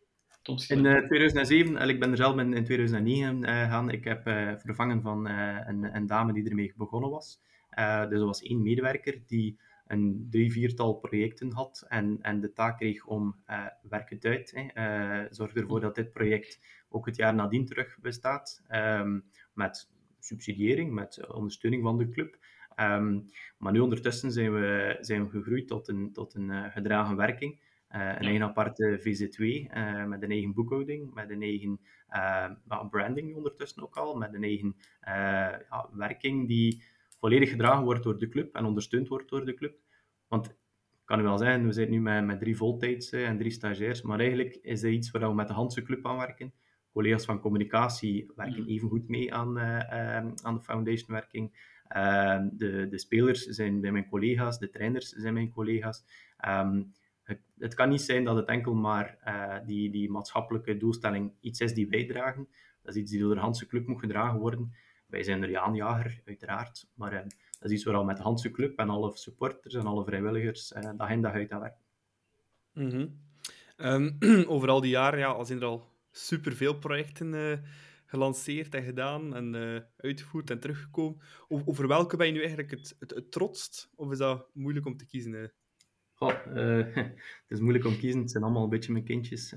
[SPEAKER 5] in uh, 2007, en ik ben er zelf in, in 2009 uh, gegaan. Ik heb uh, vervangen van een, een, dame die ermee begonnen was. dus er was één medewerker die een drie, viertal projecten had en, en de taak kreeg om uh, werk het uit. Uh, zorg ervoor dat dit project ook het jaar nadien terug bestaat. Um, met subsidiëring, met ondersteuning van de club. Um, maar nu ondertussen zijn we, zijn we gegroeid tot een, tot een uh, gedragen werking. Uh, een eigen aparte VZ2 uh, met een eigen boekhouding, met een eigen branding ondertussen ook al, met een eigen ja, werking die volledig gedragen wordt door de club en ondersteund wordt door de club. Want ik kan u wel zeggen, we zijn nu met, met drie voltijds en drie stagiairs, maar eigenlijk is dat iets waar we met de Hanse Club aan werken. Collega's van communicatie werken mm. even goed mee aan, uh, aan de foundation-werking. Uh, de, de spelers zijn bij mijn collega's, de trainers zijn mijn collega's. Um, het, het, kan niet zijn dat het enkel maar uh, die, die maatschappelijke doelstelling iets is die wij dragen. Dat is iets die door de Hanse Club moet gedragen worden. Wij zijn er aanjager, uiteraard. Maar uh, dat is iets waar al met de Hanse Club en alle supporters en alle vrijwilligers uh, dag in dag uit aan werken.
[SPEAKER 3] Mm -hmm. um, over al die jaren ja, zijn er al superveel projecten uh, gelanceerd en gedaan en uh, uitgevoerd en teruggekomen. Over, welke ben je nu eigenlijk het, het, het trotst? Of is dat moeilijk om te kiezen? Uh?
[SPEAKER 5] Goh, het is moeilijk om te kiezen. Het zijn allemaal een beetje mijn kindjes.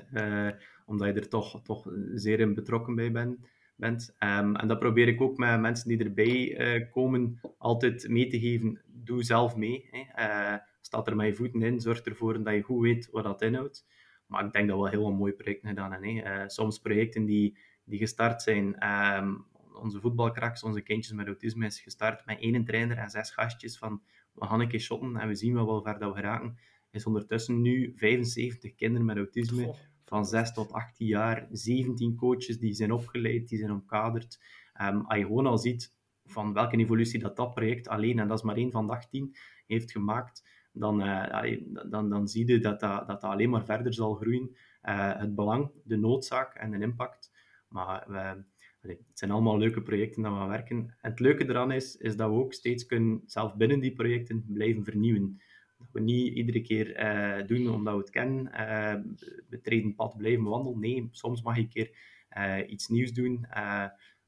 [SPEAKER 5] omdat je er toch, toch zeer in betrokken bij bent bent. Um, en dat probeer ik ook met mensen die erbij komen altijd mee te geven. Doe zelf mee. Hè. Staat er met je voeten in, zorg ervoor dat je goed weet wat dat inhoudt. Maar ik denk dat we wel heel een mooi projecten gedaan hebben. Hè. Uh, soms projecten die, die gestart zijn. Um, onze voetbalkraks, onze kindjes met autisme, is gestart met één trainer en zes gastjes van we gaan een keer shotten en we zien wel hoe ver dat we geraken. Is ondertussen nu 75 kinderen met autisme van 6 tot 18 jaar, 17 coaches die zijn opgeleid, die zijn omkaderd. Um, als je gewoon al ziet van welke evolutie dat dat project alleen, en dat is maar één van de 18, heeft gemaakt, dan, uh, dan, dan zie je dat dat, dat, alleen maar verder zal groeien. Uh, het belang, de noodzaak en de impact. Maar we, het zijn allemaal leuke projecten dat we aan werken. En het leuke eraan is, is dat we ook steeds kunnen, zelf binnen die projecten, blijven vernieuwen. Dat we niet iedere keer doen omdat we het kennen, uh, we treden pad blijven wandelen. Nee, soms mag je een keer iets nieuws doen.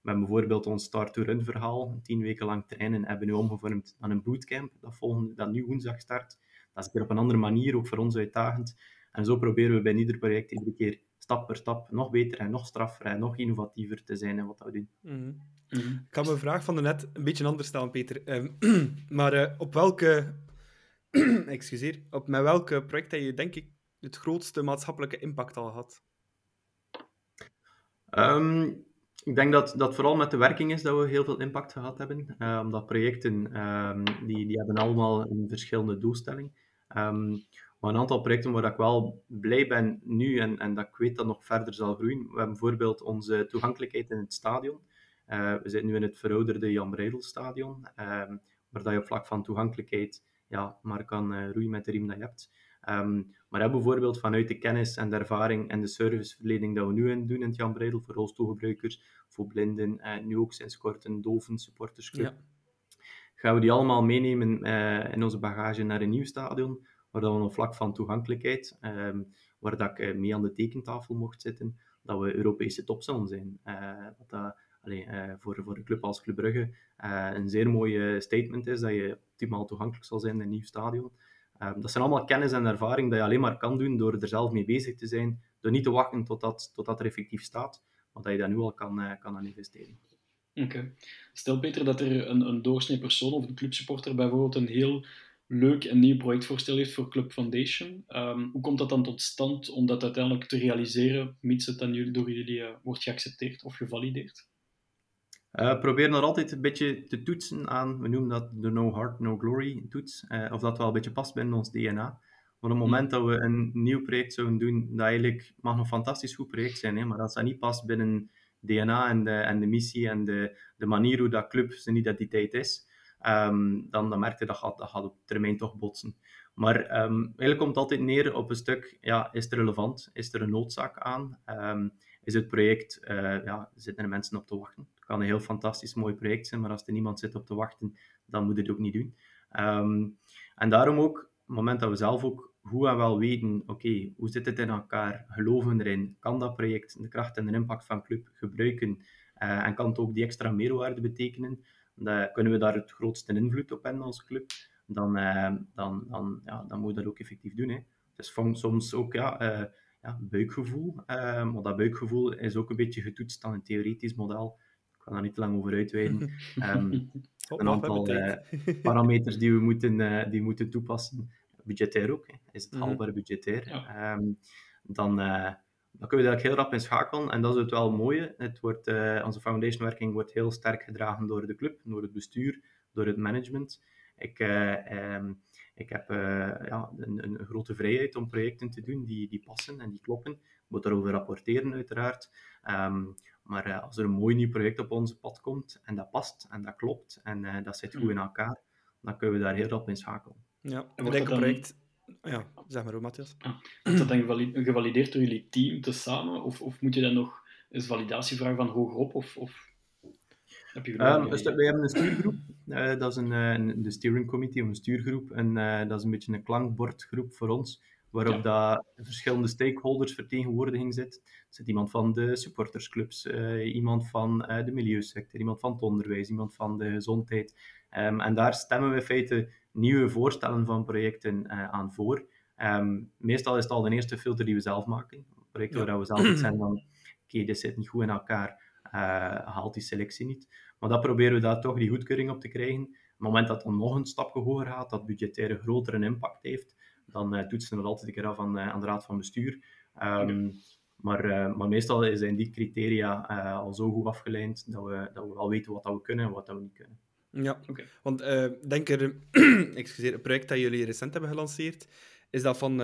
[SPEAKER 5] We hebben bijvoorbeeld ons Start to Run verhaal, tien weken lang trainen, hebben nu omgevormd naar een bootcamp, dat, volgende, dat nu woensdag start. Dat is weer op een andere manier, ook voor ons uitdagend. En zo proberen we bij ieder project iedere keer stap per stap nog beter en nog straffer en nog innovatiever te zijn in wat we doen.
[SPEAKER 3] Mm -hmm. Mm -hmm. Ik kan mijn vraag van net een beetje anders stellen, Peter. Um, maar uh, op welke excuseer, op met welke project heb je, denk ik, het grootste maatschappelijke impact al gehad?
[SPEAKER 5] Um, ik denk dat dat vooral met de werking is dat we heel veel impact gehad hebben. Uh, omdat projecten, um, die, die hebben allemaal een verschillende doelstelling. Um, maar een aantal projecten waar ik wel blij ben nu en, en dat ik weet dat nog verder zal groeien. We hebben bijvoorbeeld onze toegankelijkheid in het stadion. Uh, we zitten nu in het verouderde Jan Breidel stadion, waar dat je op vlak van toegankelijkheid ja, maar kan uh, roeien met de riem dat je hebt. Um, maar hebben bijvoorbeeld vanuit de kennis en de ervaring en de serviceverlening dat we nu in doen in het Jan Breidel voor rolstoelgebruikers, voor blinden, en nu ook sinds kort een doven supportersclub, ja. gaan we die allemaal meenemen uh, in onze bagage naar een nieuw stadion, waar dat we op vlak van toegankelijkheid, um, waar dat ik uh, mee aan de tekentafel mocht zitten, dat we Europese top zullen zijn. dat, allee, voor, voor een club als Club Brugge een zeer mooi statement is, dat je optimaal toegankelijk zal zijn in een nieuw stadion. Um, dat zijn allemaal kennis en ervaring dat je alleen maar kan doen door er zelf mee bezig te zijn, door niet te wachten totdat, totdat er effectief staat, maar dat je daar nu al kan, uh, kan aan investeren.
[SPEAKER 4] Oké. Stel Peter dat er een, een doorsnee persoon of een clubsupporter bijvoorbeeld een heel leuk en nieuw projectvoorstel heeft voor Club Foundation. Um, hoe komt dat dan tot stand om dat uiteindelijk te realiseren, mits het dan door jullie uh, wordt geaccepteerd of gevalideerd?
[SPEAKER 5] Uh, probeer nog altijd een beetje te toetsen aan, we noemen dat de no heart, no glory toets, uh, of dat wel een beetje past binnen ons DNA. Op het moment dat we een nieuw project zouden doen, dat eigenlijk mag een fantastisch goed project zijn, hè, maar als dat niet past binnen, DNA en de, en de missie en de, de manier hoe dat club zijn identiteit is, ehm, dan, dan merk je dat gaat, dat gaat op termijn toch botsen. Maar um, eigenlijk komt het altijd neer op een stuk, ja, is het relevant? Is er een noodzaak aan? Um, is het project, uh, ja, zitten er mensen op te wachten? Kan een heel fantastisch mooi project zijn, maar als er niemand zit op te wachten, dan moet het ook niet doen. Um, en daarom ook, op het moment dat we zelf ook goed en wel weten, oké, hoe zit het in elkaar? Geloven erin? Kan dat project de kracht en de impact van club gebruiken? Uh, en kan het ook die extra meerwaarde betekenen? Dan kunnen we daar het grootste invloed op hebben als club dan, uh, dan, dan, ja, dan moet je dat ook effectief doen. Hè. Het is soms ook ja, ja, buikgevoel, maar dat buikgevoel is ook een beetje getoetst aan een theoretisch model. Ik ga daar niet te lang over uitweiden. Um, een aantal parameters die we moeten, die we moeten toepassen. Budgetair ook. Hè. Is het haalbaar mm. budgetair? Ja. Um, dan, dan kunnen we daar heel rap in schakelen. En dat is het wel mooie. Het wordt, onze foundation werking wordt heel sterk gedragen door de club, door het bestuur, door het management. Ik, uh, um, ik heb uh, ja, een, een, grote vrijheid om projecten te doen die, die passen en die kloppen. Ik moet daarover rapporteren, uiteraard. Um, maar uh, als er een mooi nieuw project op onze pad komt en dat past en dat klopt en dat zit goed in elkaar, dan kunnen we daar heel rap in schakelen.
[SPEAKER 3] Ja, en een project... Ja, zeg maar, Matthias.
[SPEAKER 4] Ah, is dat dan gevalideerd door jullie team tezamen? Of, of moet je dan nog eens validatie vragen van hogerop? Of, of
[SPEAKER 5] heb je um, dus wij hebben een stuurgroep. Uh, dat is een, een, de steering committee, of een stuurgroep. En uh, dat is een beetje een klankbordgroep voor ons, waarop ja. dat verschillende stakeholders vertegenwoordiging zit. Er zit iemand van de supportersclubs, iemand van de milieusector, iemand van het onderwijs, iemand van de gezondheid. Um, en daar stemmen we in feite nieuwe voorstellen van projecten aan voor. Um, meestal is het al de eerste filter die we zelf maken. Projecten ja. waar we zelf iets zijn van, oké, okay, dit zit niet goed in elkaar haalt die selectie niet. Maar dat proberen we daar toch die goedkeuring op te krijgen. Op het moment dat dan nog een stapje hoger gaat, dat budgetaire grotere impact heeft, dan uh, toetsen we dat altijd een keer af aan, uh, aan de raad van bestuur. Um, maar, uh, maar meestal zijn die criteria uh, al zo goed afgeleid dat we, dat we wel weten wat dat we kunnen en wat dat we niet kunnen.
[SPEAKER 3] Ja, okay. want uh, denk er, excuseer, het project dat jullie recent hebben gelanceerd, is dat van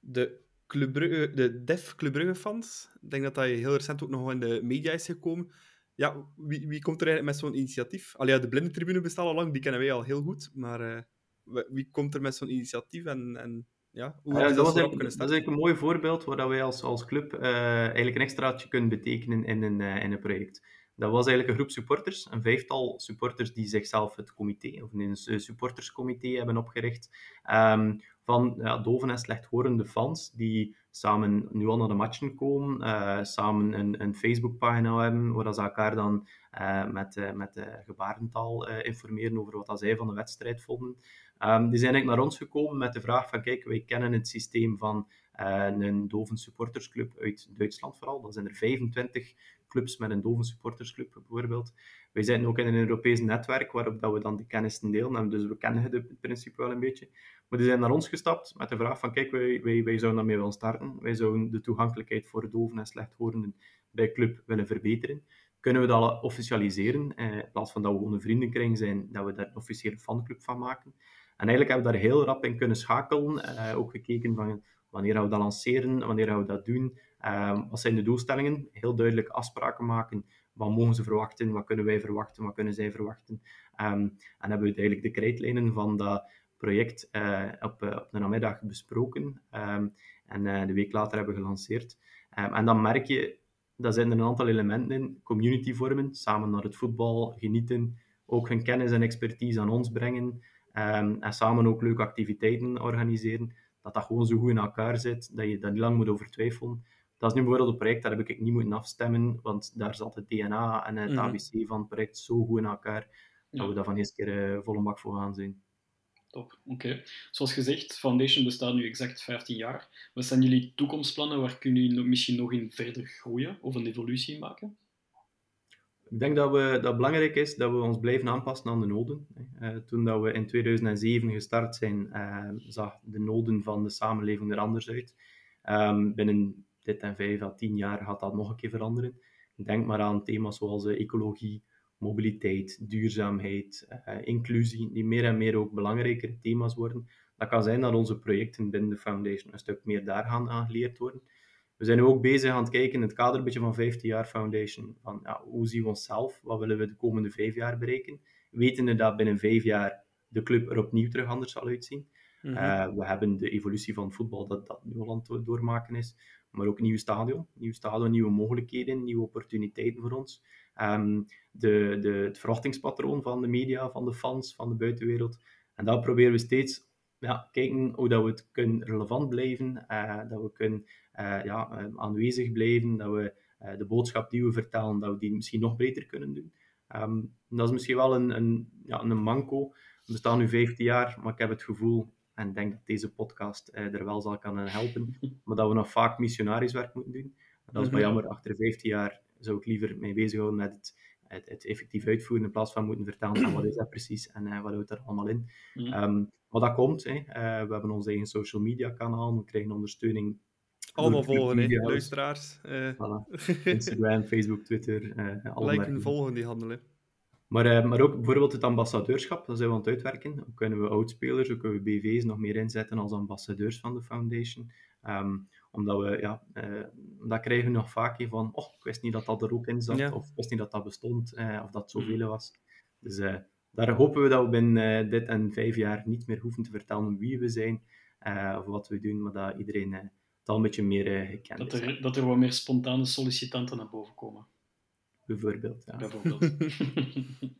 [SPEAKER 3] de Club Brugge, de Def Club Brugge fans. Ik denk dat dat heel recent ook nog in de media is gekomen. Ja, wie, wie komt er eigenlijk met zo'n initiatief? Allee, ja, de blinde tribune bestaat al lang, die kennen wij al heel goed. Maar uh, wie komt er met zo'n initiatief en, en ja, hoe
[SPEAKER 5] ja, dat, dat, was dat is eigenlijk een mooi voorbeeld waar wij als, als club uh, eigenlijk een extraatje kunnen betekenen in een, uh, in een project. Dat was eigenlijk een groep supporters, een vijftal supporters die zichzelf het comité, of een supporterscomité hebben opgericht, um, van ja, doven en slechthorende fans die samen nu al naar de matchen komen, uh, samen een, een Facebookpagina hebben, waar ze elkaar dan met, met de gebarentaal informeren over wat zij van de wedstrijd vonden. Um, die zijn eigenlijk naar ons gekomen met de vraag van, kijk, wij kennen het systeem van een doven supportersclub uit Duitsland vooral. Dat zijn er 25 clubs met een doven supportersclub bijvoorbeeld. Wij zijn ook in een Europees netwerk waarop dat we dan de kennis delen. En dus we kennen het principe wel een beetje. Maar die zijn naar ons gestapt met de vraag van kijk, wij, wij, wij zouden daarmee willen starten. Wij zouden de toegankelijkheid voor doven en slechthorenden bij club willen verbeteren. Kunnen we dat officialiseren? Eh, in plaats van dat we gewoon een vriendenkring zijn, dat we daar een officiële fanclub van maken. En eigenlijk hebben we daar heel rap in kunnen schakelen. Eh, ook gekeken van wanneer gaan we dat lanceren, wanneer gaan we dat doen. Uh, wat zijn de doelstellingen? Heel duidelijk afspraken maken wat mogen ze verwachten? Wat kunnen wij verwachten? Wat kunnen zij verwachten? Um, en hebben we eigenlijk de krijtlijnen van dat project uh, op, uh, op de namiddag besproken. Um, en de week later hebben we gelanceerd. En dan merk je, dat zijn er een aantal elementen in. Community vormen, samen naar het voetbal genieten. Ook hun kennis en expertise aan ons brengen. En samen ook leuke activiteiten organiseren. Dat dat gewoon zo goed in elkaar zit, dat je daar niet lang moet over twijfelen. Dat is nu bijvoorbeeld een project, daar heb ik niet moeten afstemmen, want daar zat het DNA en het ABC mhm. van het project zo goed in elkaar, dat we daar van eerste keer uh, volle bak voor gaan zijn.
[SPEAKER 4] Top, oké. Zoals gezegd, Foundation bestaat nu exact 15 jaar. Wat zijn jullie toekomstplannen? Waar kunnen jullie misschien nog in verder groeien of een evolutie maken?
[SPEAKER 5] Ik denk dat, we, dat het belangrijk is dat we ons blijven aanpassen aan de noden. Uh, toen dat we in 2007 gestart zijn, uh, zag de noden van de samenleving er anders uit. Um, binnen dit en vijf à tien jaar gaat dat nog een keer veranderen. Denk maar aan thema's zoals uh, ecologie, mobiliteit, duurzaamheid, inclusie, die meer en meer ook belangrijkere thema's worden. Dat kan zijn dat onze projecten binnen de foundation een stuk meer daar gaan aangeleerd worden. We zijn nu ook bezig aan het kijken in het kader een beetje van 15 jaar Foundation. Van, ja, hoe zien we onszelf? Wat willen we de komende vijf jaar bereiken? Wetende dat binnen vijf jaar de club er opnieuw terug anders zal uitzien.
[SPEAKER 3] Mhm.
[SPEAKER 5] Uh, we hebben de evolutie van voetbal dat, dat nu al aan het doormaken is. Maar ook een nieuw stadion. Nieuw stadion, nieuwe mogelijkheden, nieuwe opportuniteiten voor ons. Um, de, de, het verwachtingspatroon van de media, van de fans, van de buitenwereld. En daar proberen we steeds ja, kijken hoe dat we het kunnen relevant blijven, uh, dat we kunnen ja, um, aanwezig blijven, dat we uh, de boodschap die we vertellen, dat we die misschien nog beter kunnen doen. Um, dat is misschien wel een, een, ja, een manco. We bestaan nu 15 jaar, maar ik heb het gevoel, en denk dat deze podcast er wel zal kunnen helpen, maar dat we nog vaak missionariswerk moeten doen. Dat is maar jammer, achter 15 jaar zou ik liever mee bezighouden met het het, het, effectief uitvoeren in plaats van moeten vertellen en wat is dat precies en wat houdt er allemaal in.
[SPEAKER 4] Mm.
[SPEAKER 5] Um, maar dat komt. Hè. Uh, we hebben ons eigen social media kanaal, we krijgen ondersteuning.
[SPEAKER 3] Allemaal volgen, hè, luisteraars. Uh...
[SPEAKER 5] Voilà. Instagram, Facebook, Twitter. Uh,
[SPEAKER 3] Liken, volgen die handelen.
[SPEAKER 5] Maar, maar ook bijvoorbeeld het ambassadeurschap, dat zijn we aan het uitwerken. Hoe kunnen we oudspelers, hoe kunnen we BV's nog meer inzetten als ambassadeurs van de foundation? Um, omdat we, ja, uh, dat krijgen we nog vaak van, oh, ik wist niet dat dat er ook in zat,
[SPEAKER 3] Ja.
[SPEAKER 5] of ik wist niet dat dat bestond, uh, of dat zoveel was. Dus uh, daar hopen we dat we binnen dit en vijf jaar niet meer hoeven te vertellen wie we zijn, of wat we doen, maar dat iedereen al een beetje meer gekend
[SPEAKER 4] Dat
[SPEAKER 5] is.
[SPEAKER 4] er, dat er wat meer spontane sollicitanten naar boven komen.
[SPEAKER 5] Bijvoorbeeld, ja.
[SPEAKER 4] Bijvoorbeeld.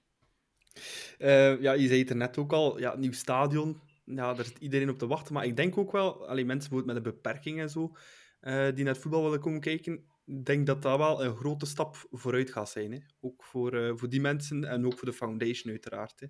[SPEAKER 3] Eh, ja, je zei het er net ook al, ja, nieuw stadion. Ja, daar zit iedereen op te wachten. Maar ik denk ook wel, alleen mensen bijvoorbeeld met een beperking en zo, eh, die naar het voetbal willen komen kijken, ik denk dat dat wel een grote stap vooruit gaat zijn. Hè? Ook voor, eh, voor die mensen en ook voor de foundation uiteraard. Hè?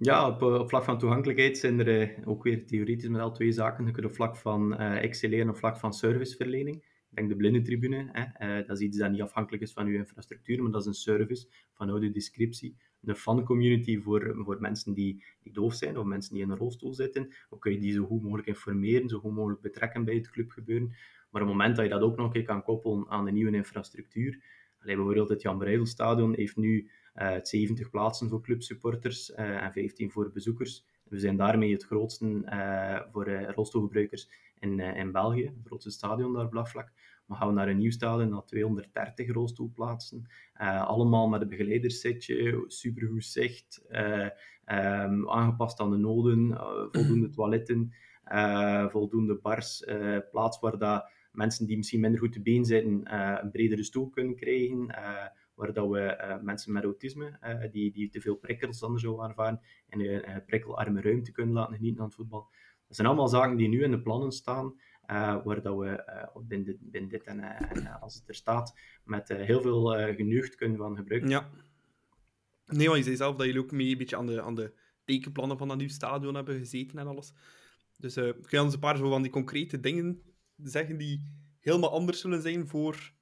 [SPEAKER 5] Ja, op, op, vlak van toegankelijkheid zijn er uh, ook weer theoretisch met al twee zaken. Je kunt op vlak van uh, excelleren, op vlak van serviceverlening. Ik denk de blindentribune, hè, uh, dat is iets dat niet afhankelijk is van uw infrastructuur, maar dat is een service van oude descriptie. Een fan-community voor, voor mensen die, die doof zijn of mensen die in een rolstoel zitten. Hoe kun je die zo goed mogelijk informeren, zo goed mogelijk betrekken bij het clubgebeuren. Maar op het moment dat je dat ook nog een kan koppelen aan de nieuwe infrastructuur, Allee, bijvoorbeeld het Jan Breidel heeft nu uh, 70 plaatsen voor clubsupporters uh, en 15 voor bezoekers. We zijn daarmee het grootste uh, voor rolstoelgebruikers in, in België, het grootste stadion daar vlak. Maar gaan we naar een nieuw stadion, naar 230 rolstoelplaatsen. allemaal met een begeleiderssetje, supergoed zicht, um, aangepast aan de noden, voldoende toiletten, voldoende bars, plaats waar dat mensen die misschien minder goed te been zitten, een bredere stoel kunnen krijgen. Uh, waar dat we uh, mensen met autisme, die, die te veel prikkels dan zouden ervaren, in een prikkelarme ruimte kunnen laten genieten aan het voetbal. Dat zijn allemaal zaken die nu in de plannen staan, waar dat we binnen, dit, binnen dit en, en als het er staat, met heel veel geneugd kunnen van gebruiken.
[SPEAKER 3] Ja. Nee, want je zei zelf dat jullie ook mee een beetje aan de, aan de tekenplannen van dat nieuw stadion hebben gezeten en alles. Dus kun je ons een paar zo van die concrete dingen zeggen die helemaal anders zullen zijn voor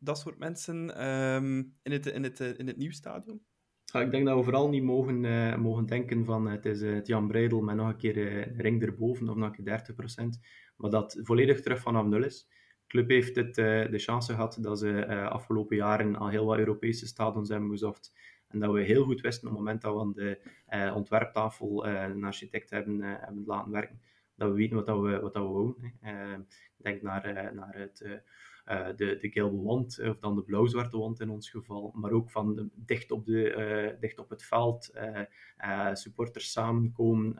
[SPEAKER 3] dat soort mensen um, in, het, in, het, in het nieuw stadion?
[SPEAKER 5] Ja, ik denk dat we vooral niet mogen, uh, mogen denken van uh, het is het Jan Breidel met nog een keer een ring erboven of nog een keer 30%, maar dat volledig terug vanaf nul is. De club heeft het, de chance gehad dat ze afgelopen jaren al heel wat Europese stadions hebben bezocht. En dat we heel goed wisten op het moment dat we aan de ontwerptafel een architect hebben, hebben laten werken, dat we weten wat, dat we, wat dat we wonen. Ik denk naar, naar het, de, de gele wand, of dan de blauw-zwarte wand in ons geval, maar ook van dicht, op de, dicht op het veld, supporters samenkomen.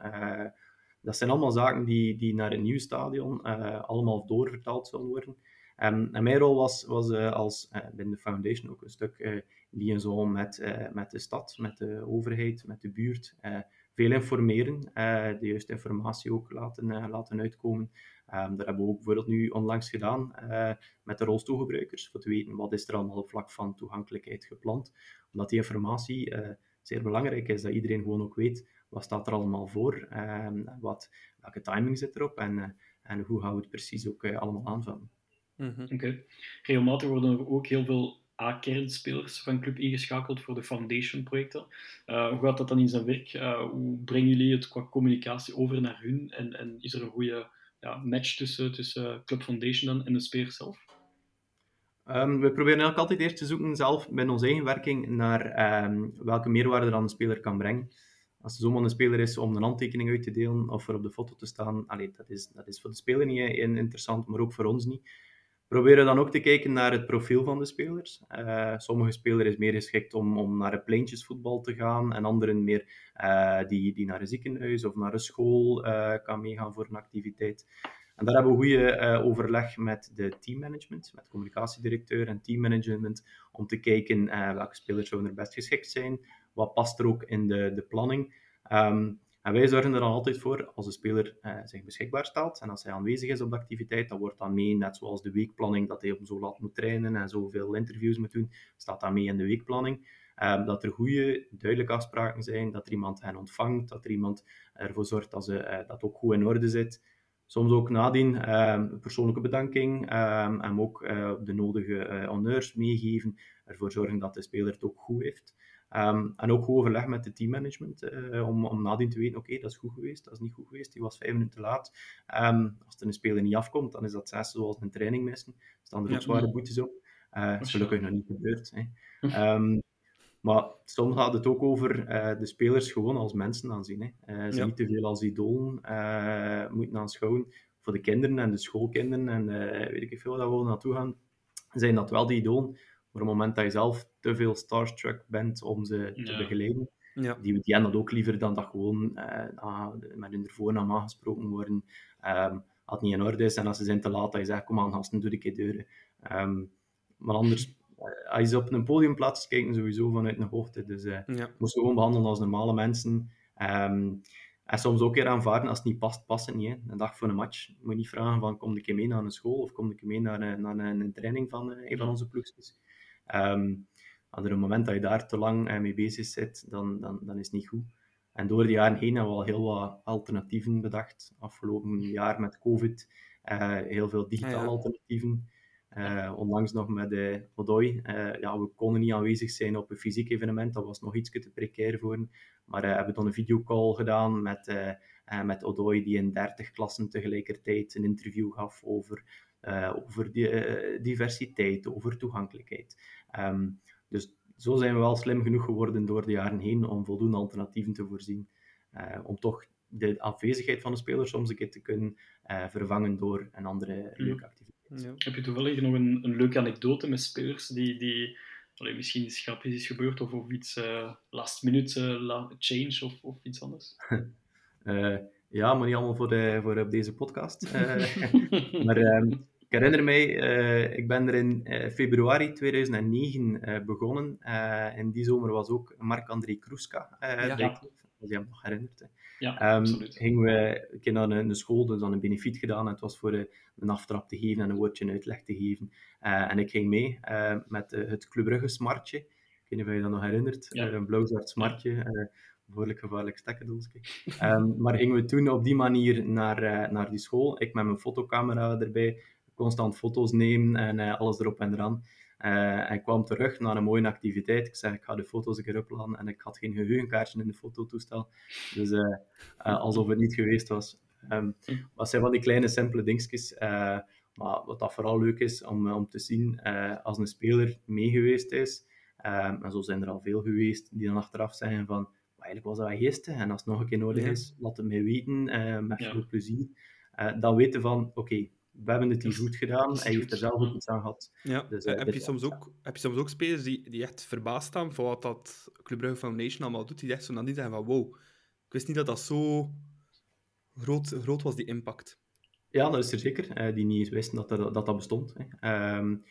[SPEAKER 5] dat zijn allemaal zaken die, die naar een nieuw stadion allemaal doorvertaald zullen worden. Um, en mijn rol was, was als binnen de foundation ook een stuk liaison met, met de stad, met de overheid, met de buurt veel informeren, uh, de juiste informatie ook laten, uh, laten uitkomen. Um, dat hebben we ook bijvoorbeeld nu onlangs gedaan uh, met de rolstoelgebruikers, voor te weten wat is er allemaal op vlak van toegankelijkheid gepland. Omdat die informatie zeer belangrijk is, dat iedereen gewoon ook weet wat staat er allemaal voor, um, wat, welke timing zit erop en, en hoe gaan we het precies ook allemaal aanvullen.
[SPEAKER 3] Mm -hmm.
[SPEAKER 4] Oké. Okay. Regelmatig worden er ook heel veel A-kernspelers van club ingeschakeld voor de foundation-projecten. Uh, hoe gaat dat dan in zijn werk? Uh, hoe brengen jullie het qua communicatie over naar hun? En, en is er een goede ja, match tussen, tussen Club Foundation en de speler zelf?
[SPEAKER 5] Um, we proberen ook altijd eerst te zoeken zelf bij onze eigen werking naar um, welke meerwaarde dan een speler kan brengen. Als er zomaar een speler is om een handtekening uit te delen of er op de foto te staan, allee, dat, is, dat is voor de speler niet interessant, maar ook voor ons niet. Proberen dan ook te kijken naar het profiel van de spelers. Uh, sommige spelers is meer geschikt om, om naar een pleintjesvoetbal te gaan en anderen meer uh, die, die naar een ziekenhuis of naar een school uh, kan meegaan voor een activiteit. En daar hebben we goede overleg met de teammanagement, met communicatiedirecteur en teammanagement, om te kijken welke spelers zouden er best geschikt zijn, wat past er ook in de, de planning. Um, en wij zorgen er dan altijd voor, als de speler eh, zich beschikbaar stelt en als hij aanwezig is op de activiteit, dan wordt dan mee, net zoals de weekplanning, dat hij op zo laat moet trainen en zoveel interviews moet doen, staat dat mee in de weekplanning. Um, dat er goede, duidelijke afspraken zijn, dat er iemand hen ontvangt, dat er iemand ervoor zorgt dat ze, uh, dat ook goed in orde zit. Soms ook nadien um, persoonlijke bedanking en ook uh, de nodige uh, honneurs meegeven, ervoor zorgen dat de speler het ook goed heeft. Um, en ook goed overleg met het teammanagement, uh, om, om nadien te weten, oké, okay, dat is goed geweest, dat is niet goed geweest, die was vijf minuten te laat. Um, als er een speler niet afkomt, dan is dat zelfs zoals een training missen. staan er ook zware boetes op. Uh, dat is gelukkig nog niet gebeurd. Hè. Um, maar soms gaat het ook over uh, de spelers gewoon als mensen aanzien. Hè. ze ja. niet te veel als idolen moeten aanschouwen. Voor de kinderen en de schoolkinderen en weet ik veel waar we naartoe gaan, zijn dat wel die idolen. Maar op het moment dat je zelf te veel starstruck bent om ze te ja. begeleiden, ja. die, die hebben dat ook liever dan dat gewoon uh, met hun voornaam aangesproken worden, um, als het niet in orde is en als ze zijn te laat, dat je zegt, kom aan gasten, doe de keer deuren. Um, maar anders, als je ze op een podium plaatst, kijken sowieso vanuit een hoogte. Dus uh, ja. moest gewoon behandelen als normale mensen. Um, en soms ook weer aanvaarden als het niet past, past het niet. Hè. Een dag voor een match. Je moet niet vragen van, kom ik mee naar een school of kom ik mee naar, een, naar een, training van een van onze ploegjes. Um, als er een moment dat je daar te lang mee bezig zit, dan, dan, dan is het niet goed. En door de jaren heen hebben we al heel wat alternatieven bedacht. Afgelopen jaar met COVID, uh, heel veel digitale ja. alternatieven. Uh, onlangs nog met. Uh, ja, we konden niet aanwezig zijn op een fysiek evenement, dat was nog iets te precair voor. Maar hebben dan een videocall gedaan met, met Odoi, die in 30 klassen tegelijkertijd een interview gaf over over die, diversiteit, over toegankelijkheid. Um, dus zo zijn we wel slim genoeg geworden door de jaren heen om voldoende alternatieven te voorzien. Uh, om toch de afwezigheid van de speler soms een keer te kunnen vervangen door een andere mm. leuke activiteit.
[SPEAKER 4] Ja. Heb je toevallig nog een, een leuke anekdote met spelers die, die allee, misschien iets grappigs is gebeurd of, of iets last minute la change of, of iets anders?
[SPEAKER 5] Ja, maar niet allemaal voor, de, voor op deze podcast. Uh, maar um, ik herinner mij, uh, ik ben er in uh, februari 2009 begonnen. en die zomer was ook Marc-André Kruska ja. als je hem nog herinnert. Hè.
[SPEAKER 4] Ja, um,
[SPEAKER 5] gingen we een keer naar een, school, dus dan een benefiet gedaan. En het was voor een aftrap te geven en een woordje uitleg te geven. en ik ging mee met het Club Brugge smartje. Ik weet niet of je dat nog herinnert. Ja. een blauw-zwart smartje behoorlijk gevaarlijk stekkendoosje. Um, maar gingen we toen op die manier naar, naar die school. Ik met mijn fotocamera erbij, constant foto's nemen en uh, alles erop en eraan. Uh, en ik kwam terug naar een mooie activiteit. Ik zei, ik ga de foto's een keer. En ik had geen geheugenkaartje in de fototoestel. Dus alsof het niet geweest was. Um, wat zijn van die kleine, simpele dingetjes. maar wat dat vooral leuk is om, om te zien, als een speler mee geweest is, um, en zo zijn er al veel geweest, die dan achteraf zeggen van maar eigenlijk was dat wel geestig. En als het nog een keer nodig ja. is, laat het mij weten, met ja. veel plezier. Uh, dan weten van, oké, okay, we hebben het hier goed gedaan. Hij heeft er zelf ook iets aan gehad.
[SPEAKER 3] Ja. Dus, uh, heb, je soms ook, heb je soms ook spelers die, die echt verbaasd staan van wat dat Club Brugge Foundation allemaal doet, die echt zo nadien zeggen van, wow, ik wist niet dat dat zo groot, groot was, die impact.
[SPEAKER 5] Ja, dat is er zeker. die niet eens wisten dat er, dat, dat bestond. Hè. Um,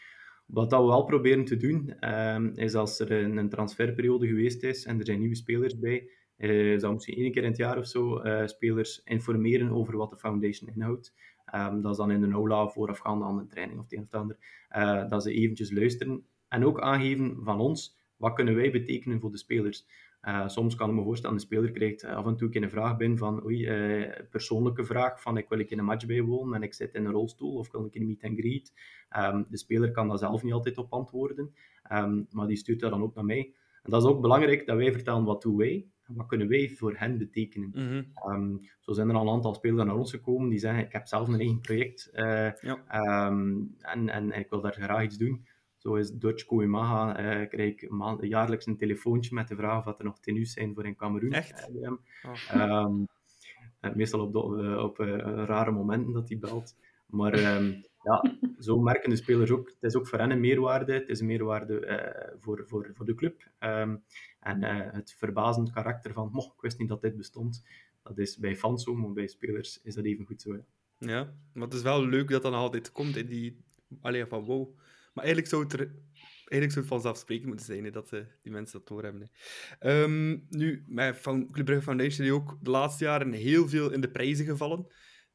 [SPEAKER 5] wat dat we wel proberen te doen, um, is als er een, een, transferperiode geweest is en er zijn nieuwe spelers bij, uh, zou misschien één keer in het jaar of zo uh, spelers informeren over wat de foundation inhoudt. Um, dat is dan in de aula voorafgaande aan de training of het een of ander. Uh, dat ze eventjes luisteren en ook aangeven van ons, wat kunnen wij betekenen voor de spelers. Uh, soms kan ik me voorstellen, een speler krijgt af en toe een vraag binnen van, oei, uh, persoonlijke vraag van, ik wil ik in een match bijwonen en ik zit in een rolstoel of wil ik in een meet and greet. Um, de speler kan daar zelf niet altijd op antwoorden, um, maar die stuurt dat dan ook naar mij. En dat is ook belangrijk dat wij vertellen wat doen wij wat kunnen wij voor hen betekenen. Mm -hmm. um, zo zijn er al een aantal spelers naar ons gekomen die zeggen, ik heb zelf een eigen project uh, ja. en, en, en ik wil daar graag iets doen. Zo is Dutch Koimaga, uh, krijg ik jaarlijks een telefoontje met de vraag of er nog tenues zijn voor in Cameroen.
[SPEAKER 3] Echt?
[SPEAKER 5] Uh, oh. um, meestal op, de, op uh, rare momenten dat hij belt. Maar ja, zo merken de spelers ook. Het is ook voor hen een meerwaarde. Het is een meerwaarde uh, voor, voor, voor de club. Um, en uh, het verbazend karakter van, moh, ik wist niet dat dit bestond. Dat is bij fans zo, maar bij spelers is dat even goed zo. Ja,
[SPEAKER 3] ja maar het is wel leuk dat dat nog altijd komt in die... Allee, van wow. Maar eigenlijk zou het eigenlijk zou vanzelfsprekend moeten zijn dat uh, die mensen dat doorhebben. Hè. Um, nu, van Club Brugge Foundation is ook de laatste jaren heel veel in de prijzen gevallen.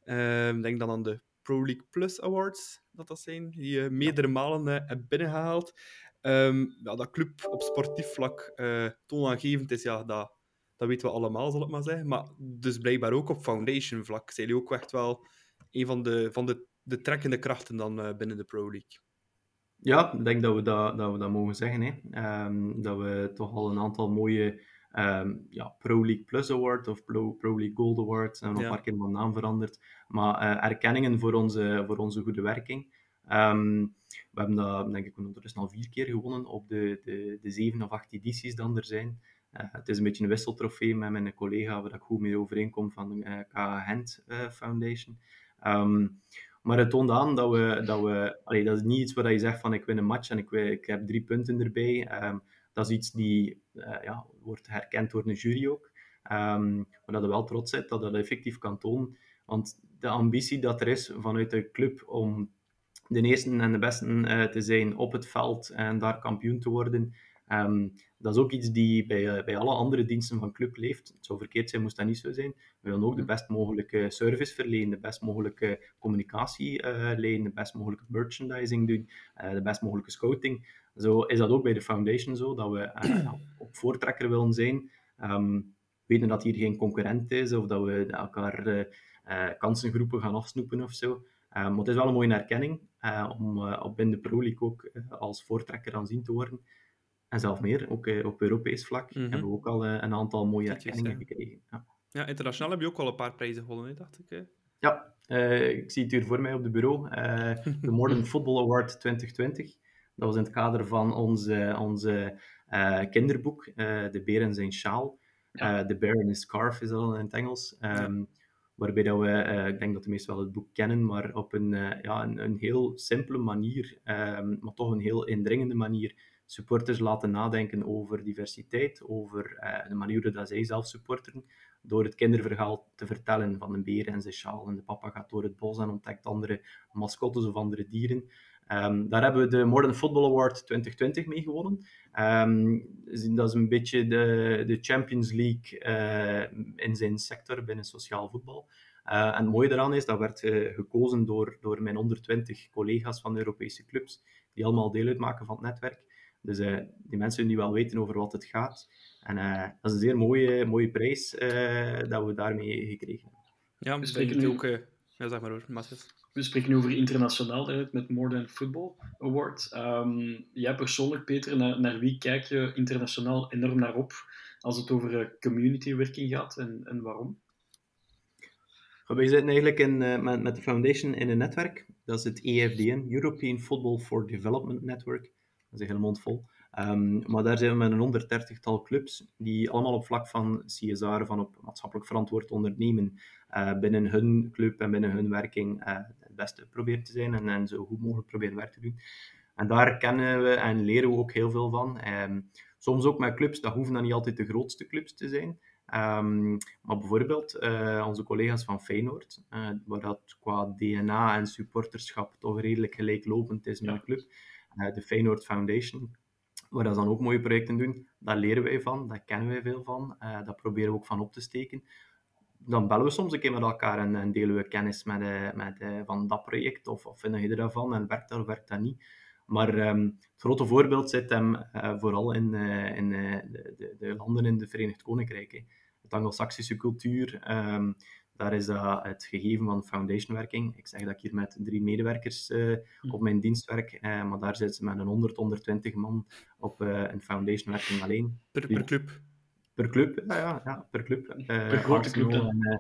[SPEAKER 3] Um, denk dan aan de Pro League Plus Awards, dat dat zijn, die je meerdere malen uh, hebt binnengehaald. Um, ja, dat club op sportief vlak uh, toonaangevend is, ja, dat, dat weten we allemaal, zal ik maar zeggen. Maar dus blijkbaar ook op foundation vlak zijn jullie ook echt wel een van de, van de, de trekkende krachten dan uh, binnen de Pro League.
[SPEAKER 5] Ja, ik denk dat we dat, dat, we dat mogen zeggen. Hè. Um, dat we toch al een aantal mooie um, ja, Pro League Plus Award of Pro, Pro League Gold Award, zijn nog ja. een paar keer van naam veranderd. Maar uh, erkenningen voor onze, voor onze goede werking. Um, we hebben dat, denk ik, ondertussen al vier keer gewonnen op de, de, de zeven of acht edities dan er zijn. Uh, het is een beetje een wisseltrofee met mijn collega, waar ik goed mee overeenkom van de uh, uh, Foundation. Um, maar het toont aan dat we, dat we allee, dat is niet iets waar je zegt van ik win een match en ik, ik heb drie punten erbij. Um, dat is iets die ja, wordt herkend door een jury ook. Um, maar dat je wel trots bent dat dat effectief kan tonen. Want de ambitie dat er is vanuit de club om de eerste en de beste uh, te zijn op het veld en daar kampioen te worden. Um, dat is ook iets die bij, uh, bij alle andere diensten van club leeft. Het zou verkeerd zijn, moest dat niet zo zijn. We willen ook de best mogelijke service verlenen, de best mogelijke communicatie uh, lenen, de best mogelijke merchandising doen, de best mogelijke scouting. Zo is dat ook bij de foundation zo, dat we op voortrekker willen zijn. Um, weten dat hier geen concurrent is of dat we elkaar kansengroepen gaan afsnoepen of zo. Uh, maar het is wel een mooie erkenning uh, om uh, op binnen de Pro League ook als voortrekker aanzien te worden. En zelf meer, ook op Europees vlak, mm -hmm. hebben we ook al een aantal mooie erkenningen gekregen. Ja.
[SPEAKER 3] ja. internationaal heb je ook al een paar prijzen gewonnen, dacht ik. Hè?
[SPEAKER 5] Ja, ik zie het hier voor mij op het bureau. de Modern Football Award 2020. Dat was in het kader van onze, onze kinderboek, De Beer en zijn sjaal. Ja. The Bear and his Scarf is dat in het Engels. Um, ja waarbij dat we, uh, ik denk dat de meesten wel het boek kennen, maar op een, uh, ja, een, een, heel simpele manier, um, maar toch een heel indringende manier, supporters laten nadenken over diversiteit, over uh, de manier dat zij zelf supporteren, door het kinderverhaal te vertellen van een beer en zijn sjaal en de papa gaat door het bos en ontdekt andere mascottes of andere dieren. Um, daar hebben we de Modern Football Award 2020 mee gewonnen. Um, dat is een beetje de, de Champions League uh, in zijn sector binnen sociaal voetbal. Uh, en het mooie daaraan is, dat werd uh, gekozen door, door mijn 120 collega's van de Europese clubs, die allemaal deel uitmaken van het netwerk. Dus die mensen die wel weten over wat het gaat. En dat is een zeer mooie, mooie prijs dat we daarmee gekregen hebben.
[SPEAKER 3] Ja, spreken nu ook... ja, zeg maar hoor, Matthias.
[SPEAKER 4] We spreken nu over internationaal met More Than Football Award. Um, jij persoonlijk, Peter, naar, naar, wie kijk je internationaal enorm naar op als het over communitywerking gaat en, en waarom?
[SPEAKER 5] Wij zitten eigenlijk in, uh, met, met de foundation in een netwerk. Dat is het EFDN, European Football for Development Network. Dat is een hele mond vol. Um, maar daar zijn we met een 130-tal clubs die allemaal op vlak van CSR, van op maatschappelijk verantwoord ondernemen, uh, binnen hun club en binnen hun werking het beste proberen te zijn en, en, zo goed mogelijk proberen werk te doen. En daar kennen we en leren we ook heel veel van. Um, soms ook met clubs, dat hoeven dan niet altijd de grootste clubs te zijn. Um, maar bijvoorbeeld uh, onze collega's van Feyenoord, uh, waar dat qua DNA en supporterschap toch redelijk gelijklopend is met de club. Uh, de Feyenoord Foundation, waar dat dan ook mooie projecten doen. Daar leren wij van, daar kennen wij veel van, daar proberen we ook van op te steken. Dan bellen we soms een keer met elkaar en, en delen we kennis met, met, van dat project, of, of vind je ervan en werkt dat of werkt dat niet. Maar um, het grote voorbeeld zit hem uh, vooral in, uh, in uh, de, de, de, landen in het Verenigd Koninkrijk. Hè. Het Anglo-Saxische cultuur, um, daar is dat het gegeven van foundationwerking. Ik zeg dat ik hier met drie medewerkers op mijn dienst werk, maar daar zitten ze met een 100, 120 man op een foundationwerking alleen.
[SPEAKER 3] Per, per club?
[SPEAKER 5] Per club, ja, ja, ja per club.
[SPEAKER 4] per grote club dan.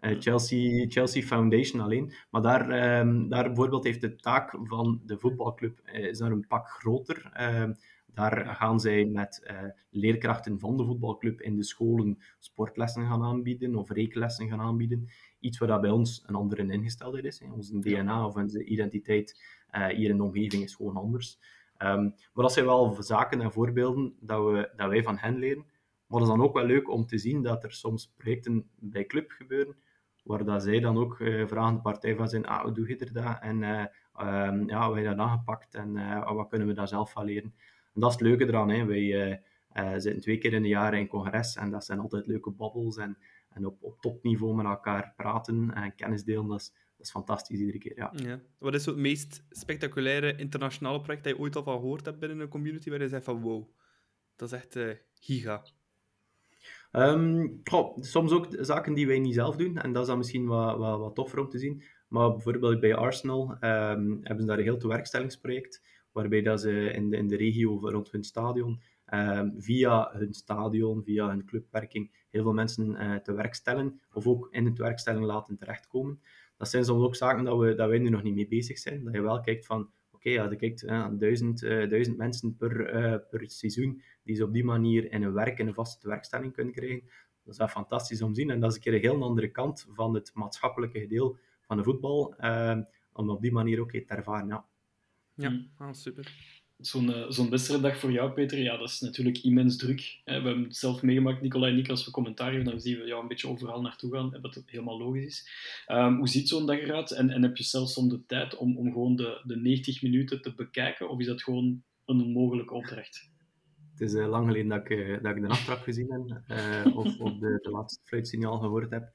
[SPEAKER 5] Uh, Chelsea, Chelsea Foundation alleen. Maar daar, um, daar bijvoorbeeld heeft de taak van de voetbalclub is daar een pak groter. Uh, Daar gaan zij met leerkrachten van de voetbalclub in de scholen sportlessen gaan aanbieden of rekenlessen gaan aanbieden. Iets waar dat bij ons een andere ingesteldheid is. Onze DNA of onze identiteit hier in de omgeving is gewoon anders. Um, maar dat zijn wel zaken en voorbeelden dat, we, dat wij van hen leren. Maar het is dan ook wel leuk om te zien dat er soms projecten bij club gebeuren, waar dat zij dan ook uh, vragen de partij van zijn, ah, hoe doe je er dat? En uh, ja, hoe heb je dat aangepakt? En uh, wat kunnen we daar zelf van leren? En dat is het leuke eraan. Hè. Wij zitten twee keer in de jaar in congres en dat zijn altijd leuke babbels en, en op, op topniveau met elkaar praten en kennis delen. Dat is, dat is fantastisch iedere keer. Ja.
[SPEAKER 3] ja. Wat is het meest spectaculaire internationale project dat je ooit al van gehoord hebt binnen een community waar je zegt van wow, dat is echt giga?
[SPEAKER 5] Um, soms ook zaken die wij niet zelf doen, en dat is dan misschien wat, wat, wat toffer om te zien. Maar bijvoorbeeld bij Arsenal um, hebben ze daar een heel tewerkstellingsproject, waarbij dat ze in de, in de regio rond hun stadion, um, via hun stadion, via hun clubwerking, heel veel mensen uh, te werk stellen, of ook in de tewerkstelling laten terechtkomen. Dat zijn soms ook zaken dat, we, dat wij nu nog niet mee bezig zijn. Dat je wel kijkt van, okay, ja, je kijkt uh, duizend, uh, duizend mensen per, uh, per seizoen die ze op die manier in een werk, in een vaste werkstelling kunnen krijgen. Dat is wel fantastisch om te zien. En dat is een keer een heel andere kant van het maatschappelijke deel van de voetbal, om op die manier ook te ervaren. Ja,
[SPEAKER 3] ja ah, super
[SPEAKER 4] zo'n uh, zo'n wedstrijddag voor jou, Peter, ja, dat is natuurlijk immens druk. Hè. We hebben het zelf meegemaakt, Nicolai en ik, als we commentaar geven, dan zien we jou een beetje overal naartoe gaan, wat helemaal logisch is. Um, hoe ziet zo'n dag eruit? En, en heb je zelfs om de tijd om, om gewoon de, de 90 minuten te bekijken? Of is dat gewoon een onmogelijke opdracht?
[SPEAKER 5] Het is uh, lang geleden dat ik, uh, dat ik de aftrap gezien heb, of, of de, de laatste fluitsignaal gehoord heb.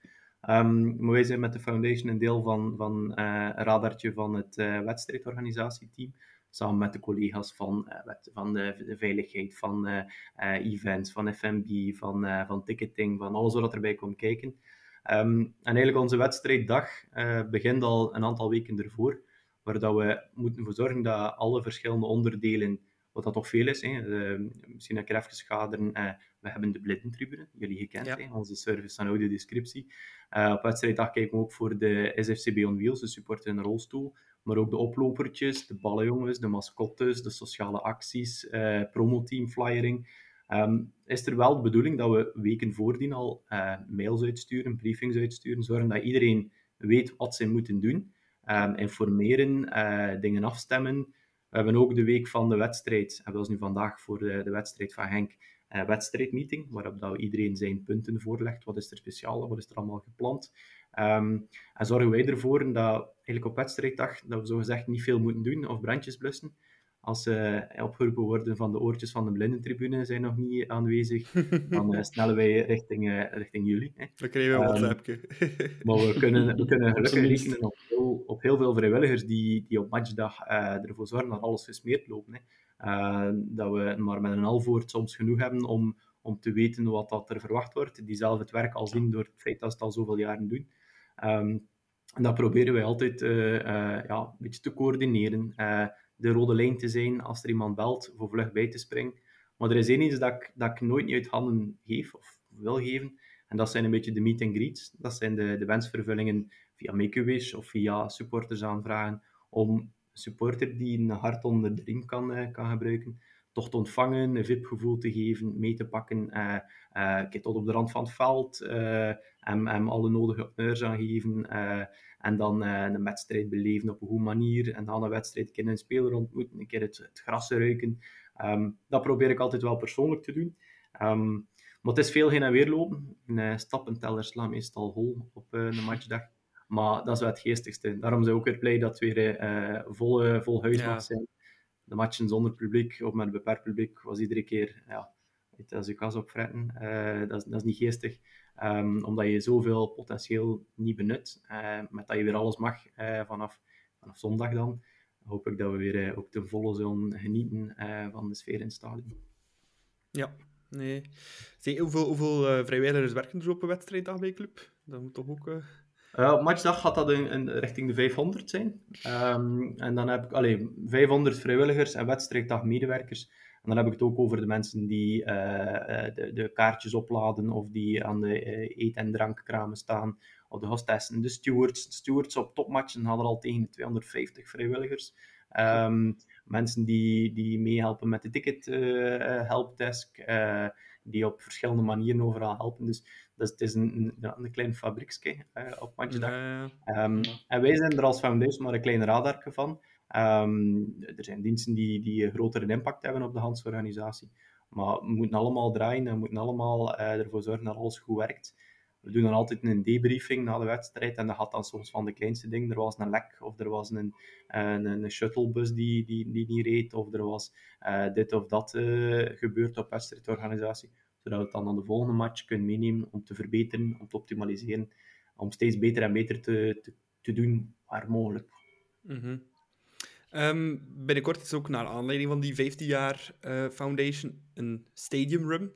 [SPEAKER 5] Um, maar wij zijn met de Foundation een deel van, van een radartje van het wedstrijdorganisatieteam samen met de collega's van, uh, van de, de, veiligheid, van uh, events, van FMB, van, van ticketing, van alles wat erbij komt kijken. Um, en eigenlijk onze wedstrijddag begint al een aantal weken ervoor, waar dat we moeten voor zorgen dat alle verschillende onderdelen wat dat toch veel is. Hè. Misschien een keer even schaderen. We hebben de blindentribune, jullie gekend, ja. hè, onze service en audiodescriptie. Op wedstrijddag kijken we ook voor de SFCB on Wheels, de supporter in een rolstoel, maar ook de oplopertjes, de ballenjongens, de mascottes, de sociale acties, uh, promoteam, flyering. Um, is er wel de bedoeling dat we weken voordien al uh, mails uitsturen, briefings uitsturen, zorgen dat iedereen weet wat ze moeten doen, um, informeren, uh, dingen afstemmen. We hebben ook de week van de wedstrijd, en dat is nu vandaag voor de, wedstrijd van Henk, een wedstrijdmeeting, waarop dat iedereen zijn punten voorlegt. Wat is er speciaal, wat is er allemaal gepland? Um, en zorgen wij ervoor dat eigenlijk op wedstrijddag dat we zogezegd niet veel moeten doen of brandjes blussen. Als ze uh, opgeroepen worden van de oortjes van de blindentribune zijn nog niet aanwezig, dan uh, snellen wij richting, uh, richting jullie. Hè.
[SPEAKER 3] Dan krijgen we een um, WhatsAppje.
[SPEAKER 5] maar we kunnen, we kunnen gelukkig rekenen op heel, op heel veel vrijwilligers die, die op matchdag ervoor zorgen dat alles gesmeerd loopt. Hè. dat we maar met een half woord soms genoeg hebben om, om te weten wat dat er verwacht wordt. Die zelf het werk al zien door het feit dat ze het al zoveel jaren doen. Um, en dat proberen wij altijd uh, uh, ja, een beetje te coördineren. Uh, de rode lijn te zijn als er iemand belt, voor vlug bij te springen. Maar er is één iets dat ik, dat ik nooit niet uit handen geef of wil geven. En dat zijn een beetje de meet and greets. Dat zijn de, de wensvervullingen via Make-A-Wish of via supporters aanvragen. Om een supporter die een hart onder de riem kan, kan gebruiken, toch te ontvangen, een VIP-gevoel te geven, mee te pakken, uh, uh, tot op de rand van het veld, hem, hem alle nodige honneurs aan geven en dan een wedstrijd beleven op een goede manier en dan een wedstrijd kennen een speler ontmoeten, een keer het, het gras ruiken. Um, dat probeer ik altijd wel persoonlijk te doen. Um, maar het is veel heen en weer lopen. Een stappenteller slaat meestal hol op een matchdag. Maar dat is wel het geestigste. Daarom zijn we ook weer blij dat we weer uh, vol, vol huis ja. zijn de matchen zonder publiek of met een beperkt publiek was iedere keer, ja, als je kas opfretten. Uh, dat, is, dat is niet geestig. Um, omdat je zoveel potentieel niet benut. Uh, met dat je weer alles mag uh, vanaf, vanaf zondag dan. Hoop ik dat we weer ook ten volle zullen genieten van de sfeer in het stadion.
[SPEAKER 3] Ja, nee. Zeg, hoeveel, hoeveel vrijwilligers werken er op een wedstrijddag bij Club? Dat moet toch ook...
[SPEAKER 5] Op matchdag gaat dat in, in, richting de 500 zijn. Um, en dan heb ik allee, 500 vrijwilligers en wedstrijddag medewerkers. En dan heb ik het ook over de mensen die uh, de, de, kaartjes opladen of die aan de uh, eet- en drankkramen staan, of de hostessen, de stewards. De stewards op topmatchen hadden al tegen de 250 vrijwilligers. Ehm, mensen die, die meehelpen met de ticket uh, helpdesk, uh, die op verschillende manieren overal helpen. Dus dat is, het is een, een, een klein fabrieksje uh, op ja. um, en wij zijn er als foundation maar een klein radarje van. Um, er zijn diensten die, die een grotere impact hebben op de handsorganisatie. Maar we moeten allemaal draaien en we moeten allemaal ervoor zorgen dat alles goed werkt we doen dan altijd een debriefing na de wedstrijd en dat gaat dan soms van de kleinste dingen. Er was een lek, of er was een, een, een shuttlebus die, die, die niet reed, of er was uh, dit of dat gebeurd op wedstrijdorganisatie. Zodat we het dan aan de volgende match kunnen meenemen om te verbeteren, om te optimaliseren, om steeds beter en beter te, te, doen waar mogelijk.
[SPEAKER 3] -hmm. Um, binnenkort is ook naar aanleiding van die 15 jaar uh, Foundation een stadium run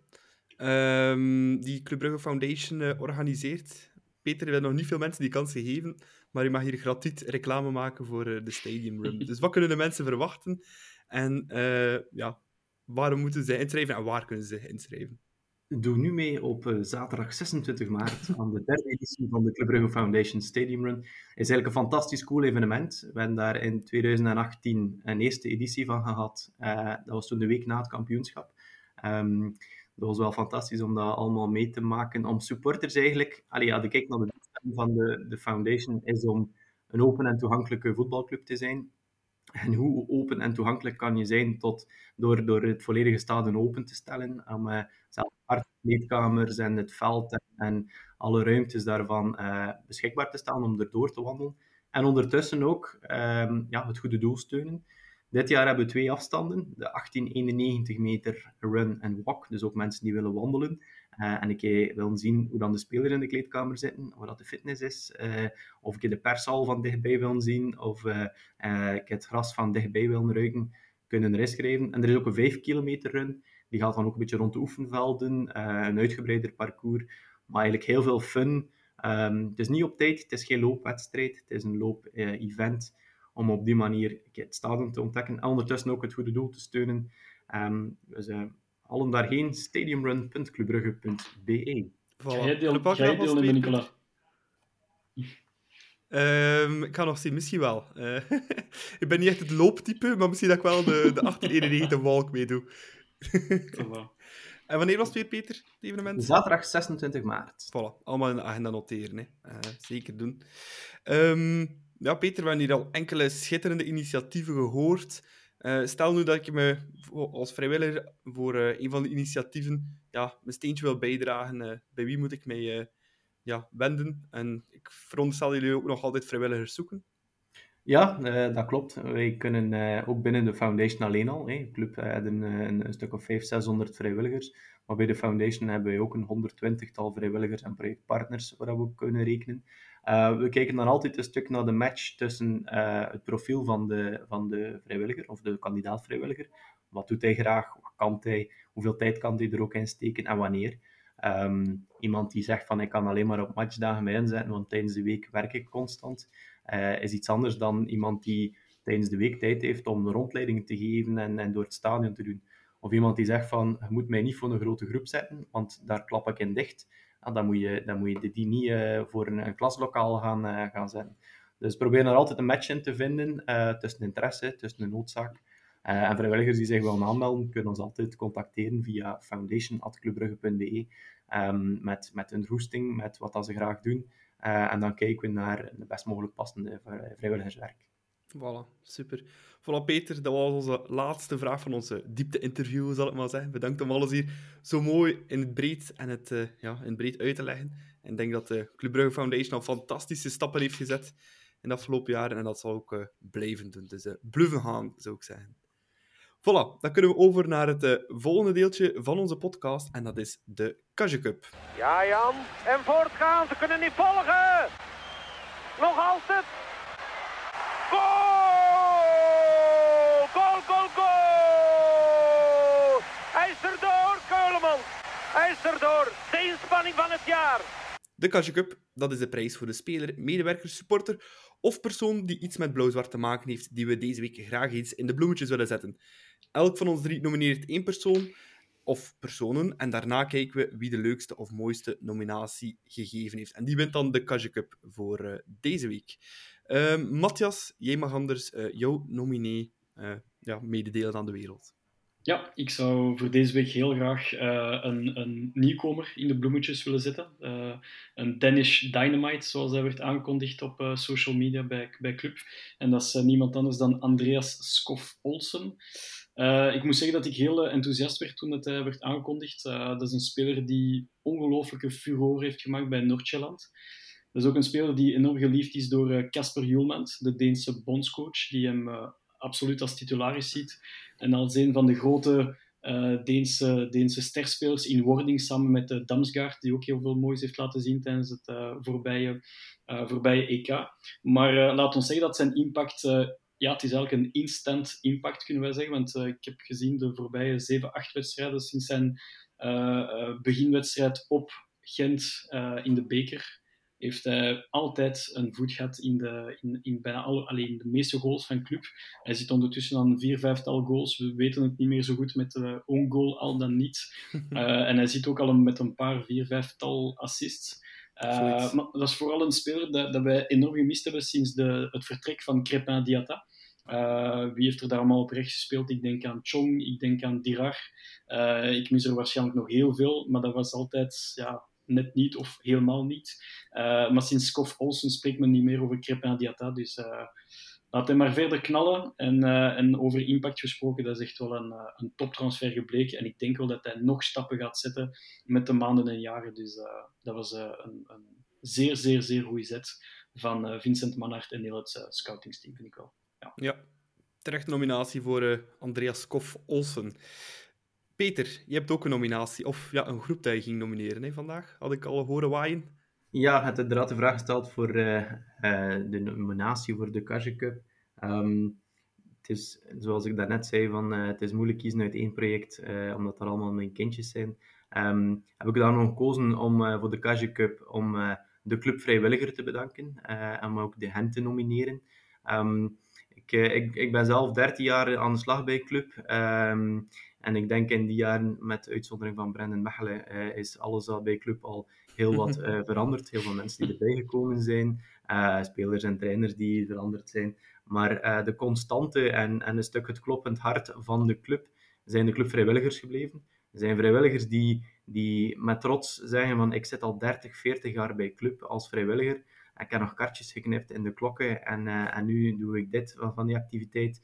[SPEAKER 3] um, die Club Brugge Foundation uh, organiseert. Peter, we hebben nog niet veel mensen die kans gegeven, maar je mag hier gratuit reclame maken voor uh, de Stadium Run. dus wat kunnen de mensen verwachten? En ja, waarom moeten ze inschrijven en waar kunnen ze inschrijven?
[SPEAKER 5] Doe nu mee op zaterdag 26 maart aan de derde editie van de Club Brugge Foundation Stadium Run. Het is eigenlijk een fantastisch cool evenement. We hebben daar in 2018 een eerste editie van gehad. dat was toen de week na het kampioenschap. Um, dat was wel fantastisch om dat allemaal mee te maken. Om supporters eigenlijk, allee, ja, de kijk naar de doelstelling van de, de foundation is om een open en toegankelijke voetbalclub te zijn. En hoe open en toegankelijk kan je zijn tot, door, door het volledige stadion open te stellen, om uh, zelfs meetkamers en het veld en, alle ruimtes daarvan uh, beschikbaar te staan om erdoor te wandelen. En ondertussen ook um, ja, het goede doel steunen. Dit jaar hebben we twee afstanden. De 1891 meter run en walk. Dus ook mensen die willen wandelen. Uh, en ik wil zien hoe dan de spelers in de kleedkamer zitten, hoe dat de fitness is. Of ik de pershal van dichtbij wil zien. Of ik het gras van dichtbij wil ruiken. Kunnen er schrijven. En er is ook een 5 kilometer run. Die gaat dan ook een beetje rond de oefenvelden. een uitgebreider parcours. Maar eigenlijk heel veel fun. Um, het is niet op tijd. Het is geen loopwedstrijd. Het is een loop-event om op die manier het stadion te ontdekken en ondertussen ook het goede doel te steunen. Um, dus uh, allen daarheen, stadiumrun.clubrugge.be.
[SPEAKER 4] Voilà. Jij deel, jij deel Nicola.
[SPEAKER 3] Um, ik ga nog zien, misschien wel. Uh, ik ben niet echt het looptype, maar misschien dat ik wel de, de 1891 walk meedoe. en wanneer was het weer, Peter, het evenement?
[SPEAKER 5] Zaterdag 26 maart.
[SPEAKER 3] Voilà, allemaal in de agenda noteren. Hè. Uh, zeker doen. Um, ja, Peter, we hebben hier al enkele schitterende initiatieven gehoord. Uh, stel nu dat ik me als vrijwilliger voor uh, een van de initiatieven ja, mijn steentje wil bijdragen. Uh, bij wie moet ik mij ja, wenden? En ik veronderstel jullie ook nog altijd vrijwilligers zoeken.
[SPEAKER 5] Ja, dat klopt. Wij kunnen ook binnen de foundation alleen al. De club hebben een, een, stuk of 500, 600 vrijwilligers. Maar bij de foundation hebben wij ook een 120-tal vrijwilligers en projectpartners waar we op kunnen rekenen. We kijken dan altijd een stuk naar de match tussen het profiel van de, van de vrijwilliger of de kandidaat-vrijwilliger. Wat doet hij graag? Wat kan hij? Hoeveel tijd kan hij er ook in steken en wanneer? Um, iemand die zegt van ik kan alleen maar op matchdagen mij inzetten, want tijdens de week werk ik constant, uh, is iets anders dan iemand die tijdens de week tijd heeft om rondleidingen te geven en, en door het stadion te doen. Of iemand die zegt van je moet mij niet voor een grote groep zetten, want daar klap ik in dicht ja, dan, moet je, dan moet je die niet uh, voor een, klaslokaal gaan, uh, gaan zetten. Dus probeer er altijd een match in te vinden uh, tussen interesse, tussen een noodzaak. en vrijwilligers die zich willen aanmelden, kunnen ons altijd contacteren via foundation.clubbrugge.be um, met, met een roesting, met wat dat ze graag doen. En dan kijken we naar de best mogelijk passende vrijwilligerswerk.
[SPEAKER 3] Voilà, super. Voilà, Peter, dat was onze laatste vraag van onze diepte-interview, zal ik maar zeggen. Bedankt om alles hier zo mooi in het breed, en het, uh, ja, in het breed uit te leggen. En ik denk dat de Club Brugge Foundation al fantastische stappen heeft gezet in de afgelopen jaren, en dat zal ook blijven doen. Dus uh, bluffen gaan, zou ik zeggen. Voilà, dan kunnen we over naar het volgende deeltje van onze podcast, en dat is de Kage Cup.
[SPEAKER 6] Ja, Jan, en voortgaan, ze kunnen niet volgen! Nog altijd! Goal! Goal, goal, goal! Hij is erdoor, Keulemans. Hij is erdoor. De inspanning van het jaar.
[SPEAKER 3] De Kasje Cup, dat is de prijs voor de speler, medewerker, supporter of persoon die iets met blauw-zwart te maken heeft, die we deze week graag eens in de bloemetjes willen zetten. Elk van ons drie nomineert één persoon of personen. En daarna kijken we wie de leukste of mooiste nominatie gegeven heeft. En die wint dan de Kaja Cup voor uh, deze week. Uh, Matthias, jij mag anders uh, jouw nominee ja, mededelen aan de wereld.
[SPEAKER 4] Ja, ik zou voor deze week heel graag een, een, nieuwkomer in de bloemetjes willen zetten. Een Danish Dynamite, zoals hij werd aangekondigd op social media bij, bij Club. En dat is niemand anders dan Andreas Skoff Olsen. ik moet zeggen dat ik heel enthousiast werd toen het werd aangekondigd. dat is een speler die ongelooflijke furore heeft gemaakt bij Noordjylland. Dat is ook een speler die enorm geliefd is door Casper Hjulmand, de Deense bondscoach, die hem absoluut als titularis ziet. En als een van de grote Deense, Deense sterspelers in wording, samen met Damsgaard, die ook heel veel moois heeft laten zien tijdens het voorbije, voorbije EK. Maar laat ons zeggen dat zijn impact, ja, het is eigenlijk een instant impact, kunnen wij zeggen. Want ik heb gezien de voorbije 7, 8 wedstrijden sinds zijn beginwedstrijd op Gent in de beker heeft hij altijd een voet gehad in, de, in, in bijna alle, alleen de meeste goals van club. Hij zit ondertussen aan vier, vijftal goals. We weten het niet meer zo goed met de own goal, al dan niet. En hij zit ook al met een paar, vier, vijftal assists. Uh, maar dat is vooral een speler dat, dat wij enorm gemist hebben sinds de, het vertrek van Crepin Diatta. Uh, wie heeft er daar allemaal op rechts gespeeld? Ik denk aan Chong, ik denk aan Dirar. Uh, ik mis er waarschijnlijk nog heel veel, maar dat was altijd ja, net niet of helemaal niet. Maar sinds Kof Olsen spreekt men niet meer over Crepin Diata. Dus laat hem maar verder knallen. En, uh, en over impact gesproken, dat is echt wel een, een toptransfer gebleken. En ik denk wel dat hij nog stappen gaat zetten met de maanden en jaren. Dus dat was een, een, zeer, zeer, zeer goede zet van Vincent Manhart en heel het scoutingsteam, vind ik wel. Ja.
[SPEAKER 3] terecht nominatie voor Andreas Kof Olsen. Peter, je hebt ook een nominatie, of ja, een groep dat je ging nomineren hè, vandaag. Had ik al horen waaien?
[SPEAKER 5] Ja, het inderdaad de vraag gesteld voor uh, uh, de nominatie voor de Kaja Cup. Um, het is, zoals ik daarnet zei, van, uh, het is moeilijk kiezen uit één project, omdat er allemaal mijn kindjes zijn. Um, heb ik daarom gekozen om voor de Kaja Cup om de club vrijwilliger te bedanken en ook de hen te nomineren. Um, ik, ik, ik ben zelf 13 jaar aan de slag bij club. En ik denk in die jaren, met uitzondering van Brendan Mechelen, uh, is alles al bij club al heel wat uh, veranderd. Heel veel mensen die erbij gekomen zijn, uh, spelers en trainers die veranderd zijn. Maar de constante en, en een stuk het kloppend hart van de club zijn de clubvrijwilligers gebleven. Er zijn vrijwilligers die, die met trots zeggen van ik zit al 30, 40 jaar bij club als vrijwilliger. Ik heb nog kaartjes geknipt in de klokken en, en nu doe ik dit van die activiteit.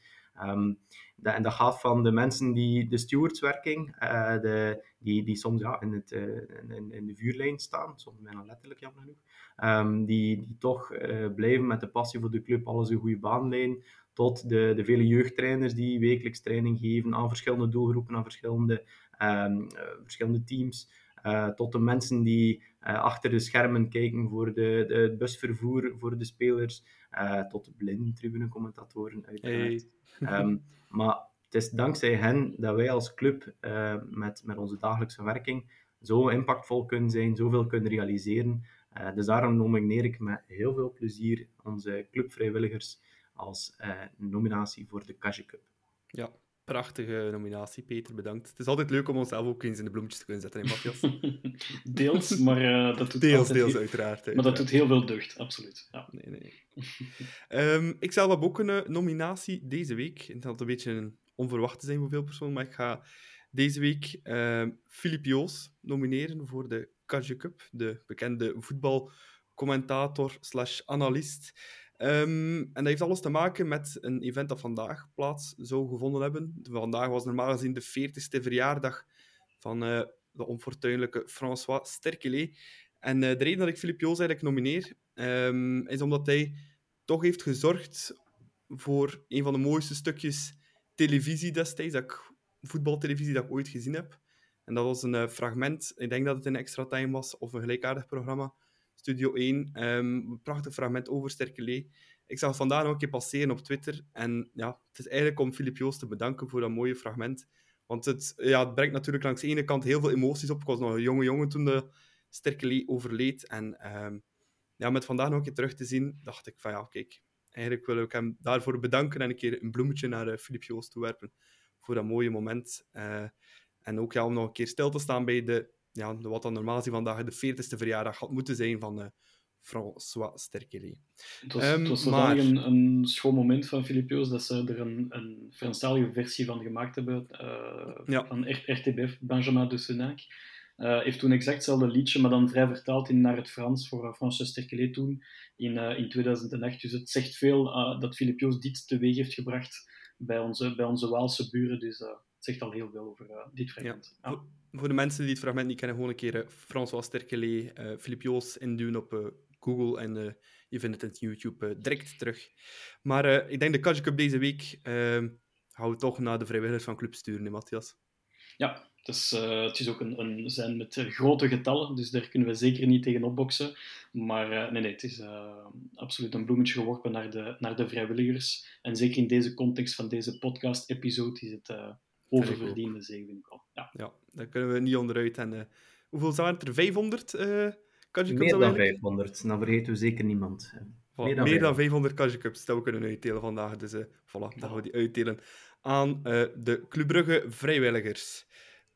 [SPEAKER 5] Dat, en dat gaat van de mensen die de stewardswerking, uh, de, die, die soms ja, in, het, uh, in, in, de vuurlijn staan, soms bijna letterlijk jammer genoeg, um, die, die toch uh, blijven met de passie voor de club, alles een goede baan leiden, tot de, de vele jeugdtrainers die wekelijks training geven aan verschillende doelgroepen, aan verschillende, um, verschillende teams. tot de mensen die achter de schermen kijken voor de, de, het busvervoer voor de spelers, tot de blinde tribunecommentatoren uiteraard. Um, maar het is dankzij hen dat wij als club uh, met, met onze dagelijkse werking zo impactvol kunnen zijn, zoveel kunnen realiseren. Uh, dus daarom nomineer ik met heel veel plezier onze clubvrijwilligers als nominatie voor de Kaja Cup.
[SPEAKER 3] Ja, prachtige nominatie, Peter. Bedankt. Het is altijd leuk om onszelf ook eens in de bloemetjes te kunnen zetten, hè, Matthias?
[SPEAKER 4] deels, maar dat doet
[SPEAKER 3] deels, deels uiteraard,
[SPEAKER 4] Maar dat doet heel veel deugd, absoluut. Ja.
[SPEAKER 3] Nee, nee. um, ik zelf heb ook een nominatie deze week. Het had een beetje een onverwacht te zijn voor veel personen, maar ik ga deze week uh, Filip Joos nomineren voor de Kaja Cup, de bekende voetbalcommentator slash analist. Um, en dat heeft alles te maken met een event dat vandaag plaats zou gevonden hebben. Vandaag was normaal gezien de 40ste verjaardag van uh, de onfortuinlijke François Sterkelet. En uh, de reden dat ik Filip Joos eigenlijk nomineer, um, is omdat hij toch heeft gezorgd voor een van de mooiste stukjes televisie destijds, dat ik, voetbaltelevisie dat ik ooit gezien heb. En dat was een uh, fragment, ik denk dat het een extra time was, of een gelijkaardig programma, Studio 1. Um, ehm, prachtig fragment over Sterkelee. Ik zag het vandaag nog een keer passeren op Twitter. En ja, het is eigenlijk om Filip Joos te bedanken voor dat mooie fragment. Want het, ja, het brengt natuurlijk langs de ene kant heel veel emoties op. Ik was nog een jonge jongen toen de Sterkelee overleed. En um, ja, met vandaag nog een keer terug te zien, dacht ik van ja, kijk, eigenlijk wil ik hem daarvoor bedanken en een keer een bloemetje naar uh, Filip Joos toewerpen voor dat mooie moment. Uh, en ook ja, om nog een keer stil te staan bij de, ja, wat dan normaal gezien vandaag de 40ste verjaardag had moeten zijn van uh, François Sterkele.
[SPEAKER 4] Het was, um, het was maar... een, een schoon moment van Filipio's dat ze er een, een Franstalige versie van gemaakt hebben, uh, ja. van RTBF, Benjamin de Senac. Uh, heeft toen exact hetzelfde liedje, maar dan vrij vertaald in naar het Frans voor uh, François Sterkelet toen in, uh, in 2008. Dus het zegt veel dat Filipio's dit teweeg heeft gebracht bij onze, bij onze Waalse buren. Dus het zegt al heel veel over dit fragment.
[SPEAKER 3] Ja. Voor, de mensen die het fragment niet kennen, gewoon een keer François Sterkelet, Filipio's induwen op Google en je vindt het op YouTube direct terug. Maar ik denk de Cup deze week gaan we toch naar de vrijwilligers van club sturen, Matthias?
[SPEAKER 4] Ja, dus, uh, het is ook een, een zijn met grote getallen, dus daar kunnen we zeker niet tegen opboksen. Maar uh, nee, nee, het is uh, absoluut een bloemetje geworpen naar de, naar de vrijwilligers. En zeker in deze context van deze podcast-episode is het oververdiende zegen, vind ik al. Ja.
[SPEAKER 3] ja, daar kunnen we niet onderuit. En, hoeveel zijn het er? 500?
[SPEAKER 5] Kaji Meer dan 500, dan vergeten we zeker niemand.
[SPEAKER 3] Meer dan, meer dan 500 Kaji Cups dat we kunnen uitdelen vandaag. Dus voilà, dan gaan we die uitdelen aan de Club Brugge vrijwilligers.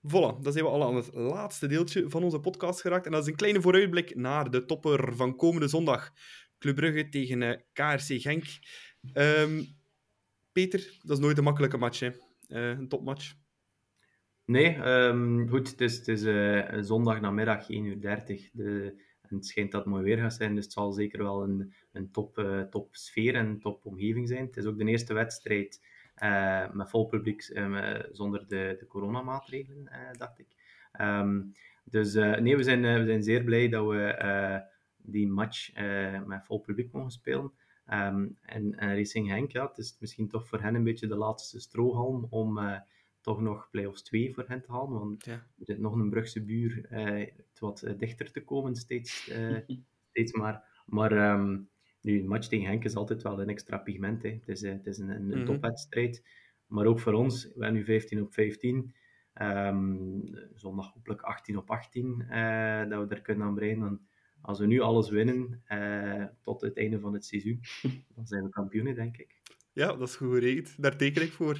[SPEAKER 3] Voilà, dan zijn we al aan het laatste deeltje van onze podcast geraakt. En dat is een kleine vooruitblik naar de topper van komende zondag. Club Brugge tegen uh, eh, KRC Genk. Um, Peter, dat is nooit een makkelijke match, hè? Uh, een topmatch.
[SPEAKER 5] Nee, um, goed, het is, het is uh, zondag namiddag 1.30 uur. De, en het schijnt dat het mooi weer gaat zijn, dus het zal zeker wel een, een top, uh, top sfeer en top omgeving zijn. Het is ook de eerste wedstrijd met vol publiek, zonder de, de coronamaatregelen, dacht ik. Um, dus nee, we zijn, we zijn zeer blij dat we die match met vol publiek mogen spelen. Um, en, en Racing Henk, ja, het is misschien toch voor hen een beetje de laatste strohalm om toch nog play-offs 2 voor hen te halen. Want ja. er zit nog een Brugse buur het wat dichter te komen, steeds, steeds maar. Maar um, nu, een match tegen Henk is altijd wel een extra pigment. Hè. Het is, eh, het is een, een, mhm. topwedstrijd. Maar ook voor ons, we hebben nu 15 op 15. Um, ehm, zondag hopelijk 18 op 18 uh, eh, dat we er kunnen aan breien. Als we nu alles winnen uh, tot het einde van het seizoen, dan zijn we kampioenen, denk ik.
[SPEAKER 3] Ja, dat is goed geregeld. Daar teken ik voor.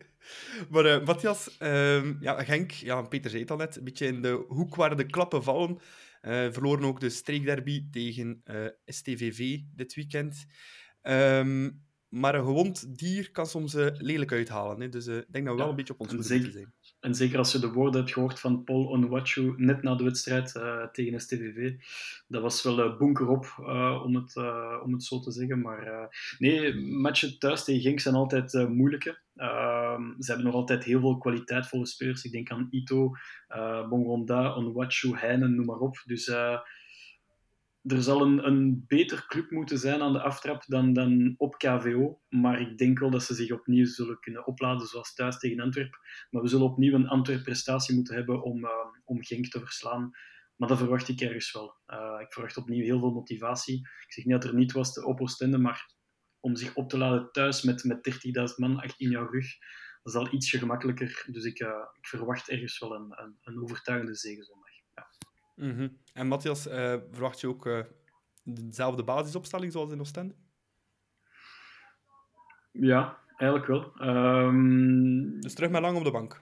[SPEAKER 3] maar uh, Matthias, uh, ja, Genk, ja, Peter zei het al net, een beetje in de hoek waar de klappen vallen. Uh, verloren ook de streekderby tegen eh, STVV dit weekend. Um, maar een gewond dier kan soms lelijk uithalen. Hè? Dus ik denk dat we wel een beetje op ons moeten zijn.
[SPEAKER 4] En zeker als je de woorden hebt gehoord van Paul Onwachu net na de wedstrijd uh, tegen STVV. Dat was wel uh, bunker op, om, het, om het zo te zeggen. Maar nee, matchen thuis tegen Genk zijn altijd moeilijke. Ehm, ze hebben nog altijd heel veel kwaliteitvolle spelers. Ik denk aan Ito, Bongonda, Onwachu, Heinen, noem maar op. Dus er zal een, een beter club moeten zijn aan de aftrap dan, dan op KVO. Maar ik denk wel dat ze zich opnieuw zullen kunnen opladen, zoals thuis tegen Antwerpen. Maar we zullen opnieuw een Antwerp-prestatie moeten hebben om, uh, om Genk te verslaan. Maar dat verwacht ik ergens wel. Uh, ik verwacht opnieuw heel veel motivatie. Ik zeg niet dat er niet was te op Oostende, maar om zich op te laden thuis met, met 30.000 man echt in jouw rug, dat is al ietsje gemakkelijker. Dus ik, uh, ik verwacht ergens wel een, een, een overtuigende zegenzondag.
[SPEAKER 3] Mm -hmm. En Matthias, uh, verwacht je ook uh, dezelfde basisopstelling zoals in Oostende?
[SPEAKER 4] Ja, eigenlijk wel. Um...
[SPEAKER 3] Dus terug met lang op de bank?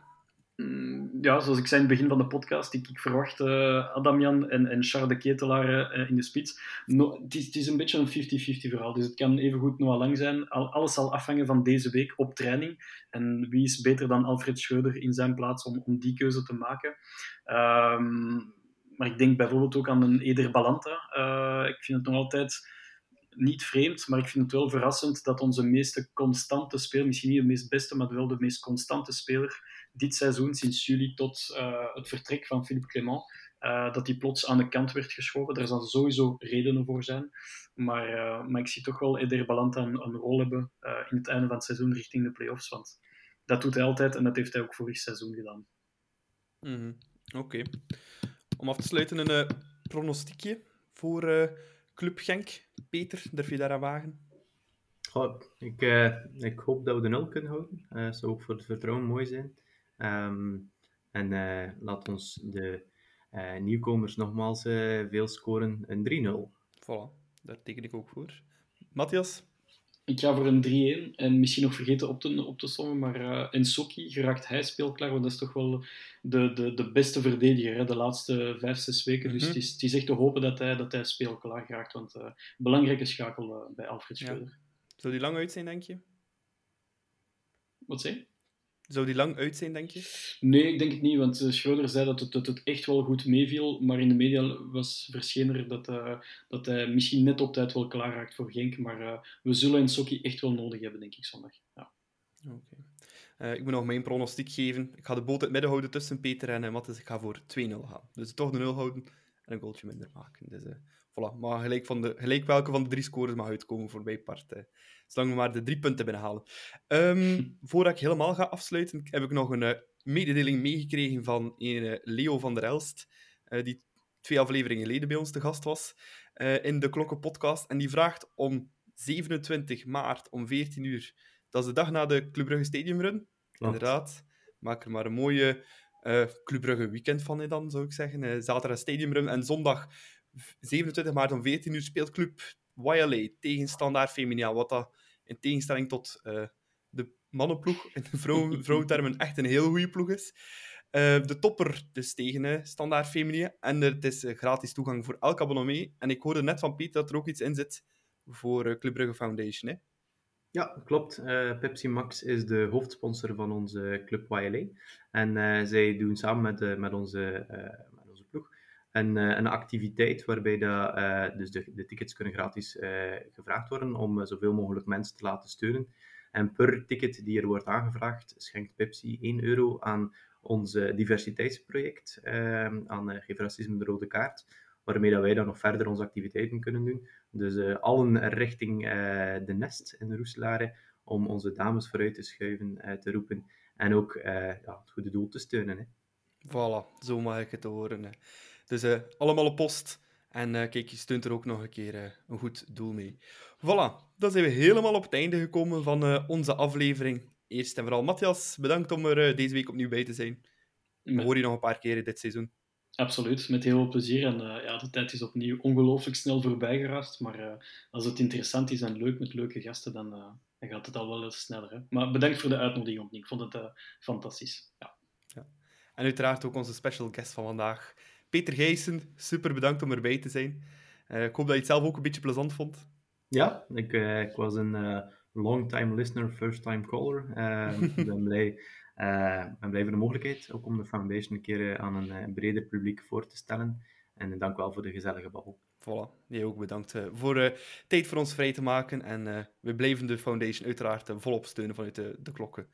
[SPEAKER 4] Mm, ja, zoals ik zei in het begin van de podcast, ik, ik verwacht uh, Adamian en, en Charles de Ketelaar uh, in de spits. No, het, is, het, is, een beetje een 50-50 verhaal, dus het kan evengoed Noah Lang zijn. Al, alles zal afhangen van deze week op training. En wie is beter dan Alfred Schreuder in zijn plaats om, om die keuze te maken? Um, maar ik denk bijvoorbeeld ook aan een Eder Balanta. Uh, ik vind het nog altijd niet vreemd, maar ik vind het wel verrassend dat onze meeste constante speler, misschien niet de meest beste, maar wel de meest constante speler dit seizoen, sinds juli tot uh, het vertrek van Philippe Clement, uh, dat die plots aan de kant werd geschoven. Daar zal sowieso redenen voor zijn. Maar, maar ik zie toch wel Eder Balanta een, rol hebben in het einde van het seizoen richting de play-offs. Want dat doet hij altijd en dat heeft hij ook vorig seizoen gedaan.
[SPEAKER 3] -hmm. Oké. Om af te sluiten, een uh, pronostiekje voor uh, Club Genk. Peter, durf je daar aan wagen?
[SPEAKER 5] Goh, ik, uh, ik hoop dat we de nul kunnen houden. Dat zou ook voor het vertrouwen mooi zijn. Um, en laat ons de nieuwkomers nogmaals veel scoren. Een 3-0.
[SPEAKER 3] Voilà, daar teken ik ook voor. Matthias?
[SPEAKER 4] Ik ga voor een 3-1 en misschien nog vergeten op te, op te sommen, maar uh, Ensoki geraakt hij speelklaar, want dat is toch wel de, de, de beste verdediger hè, de laatste vijf, zes weken. Dus mm -hmm. het, is, het is echt te hopen dat hij, dat hij speelklaar geraakt, want uh, belangrijke schakel uh, bij Alfred Schreuder. Ja.
[SPEAKER 3] Zou die lang uit zijn, denk je?
[SPEAKER 4] Wat je?
[SPEAKER 3] Zou die lang uit zijn, denk je?
[SPEAKER 4] Nee, ik denk het niet, want Schreuder zei dat het, dat het echt wel goed meeviel, maar in de media was verschenen er dat, uh, dat hij misschien net op tijd wel klaar raakt voor Genk, maar uh, we zullen een Sokkie echt wel nodig hebben, denk ik, zondag. Ja.
[SPEAKER 3] Okay. Uh, ik moet nog mijn pronostiek geven. Ik ga de boot in het midden houden tussen Peter en Mattes. Ik ga voor 2-0 gaan. Dus toch de 0 houden en een goaltje minder maken. Dus voilà. Maar gelijk, van de, gelijk welke van de drie scores mag uitkomen voor mijn part. Zolang we maar de drie punten binnenhalen. Um, voordat ik helemaal ga afsluiten, heb ik nog een uh, mededeling meegekregen van een uh, Leo van der Elst, uh, die twee afleveringen geleden bij ons te gast was in de Klokken podcast. En die vraagt om 27 maart om 14 uur. Dat is de dag na de Club Brugge Stadium Run. Inderdaad. Maak er maar een mooie Club Brugge weekend van dan, zou ik zeggen. zaterdag Stadium Run en zondag 27 maart om 14 uur speelt Club YLA tegen Standaard Feminiaal, wat dat in tegenstelling tot uh, de mannenploeg in de vrouw, vrouwentermen echt een heel goede ploeg is. Uh, de topper dus tegen uh, Standaard Feminiaal en er, het is gratis toegang voor elk abonnement. En ik hoorde net van Piet dat er ook iets in zit voor Club Brugge Foundation. Hè?
[SPEAKER 5] Ja, klopt. Uh, Pepsi Max is de hoofdsponsor van onze club YLA. En uh, zij doen samen met, uh, met, onze, een, een activiteit waarbij de, dus de, de, tickets kunnen gratis gevraagd worden om zoveel mogelijk mensen te laten steunen. En per ticket die er wordt aangevraagd, schenkt Pepsi 1 euro aan ons diversiteitsproject, aan Geef Racisme de Rode Kaart waarmee dat wij dan nog verder onze activiteiten kunnen doen. Dus allen richting de nest in Roeselare om onze dames vooruit te schuiven, te roepen en ook ja, het goede doel te steunen. Hè.
[SPEAKER 3] Voilà, zo mag ik het horen. Hè. Dus allemaal op post. En kijk, je steunt er ook nog een keer een goed doel mee. Voilà, dan zijn we helemaal op het einde gekomen van onze aflevering. Eerst en vooral, Matthias, bedankt om er deze week opnieuw bij te zijn. We horen je nog een paar keren dit seizoen.
[SPEAKER 4] Absoluut, met heel veel plezier. En uh, ja, de tijd is opnieuw ongelooflijk snel voorbij gerast. Maar uh, als het interessant is en leuk met leuke gasten, dan, uh, dan gaat het al wel eens sneller. Hè? Maar bedankt voor de uitnodiging opnieuw. Ik vond het fantastisch. Ja.
[SPEAKER 3] ja. En uiteraard ook onze special guest van vandaag, Peter Gijssen. Super bedankt om erbij te zijn. ik hoop dat je het zelf ook een beetje plezant vond.
[SPEAKER 5] Ja, ik, ik was een long-time listener, first-time caller. ik ben blij uh, en blijven de mogelijkheid ook om de foundation een keer eh, aan een, breder publiek voor te stellen. En dank wel voor de gezellige babbel.
[SPEAKER 3] Voilà, jij ook bedankt uh, voor uh, tijd voor ons vrij te maken. En we blijven de foundation uiteraard volop steunen vanuit de, de klokken.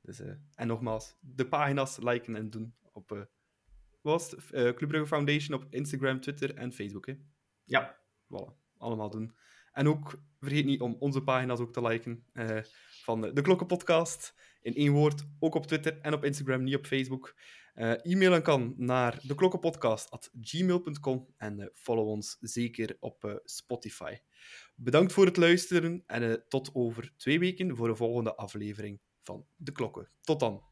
[SPEAKER 3] Dus, en nogmaals, de pagina's liken en doen op uh, was het? Club Brugge Foundation op Instagram, Twitter en Facebook. Hè?
[SPEAKER 5] Ja.
[SPEAKER 3] Voilà, allemaal doen. En ook vergeet niet om onze pagina's ook te liken van de Klokkenpodcast in één woord, ook op Twitter en op Instagram, niet op Facebook. Uh, e-mailen kan naar deklokkenpodcast.gmail.com en uh, follow ons zeker op uh, Spotify. Bedankt voor het luisteren en tot over twee weken voor de volgende aflevering van De Klokken. Tot dan.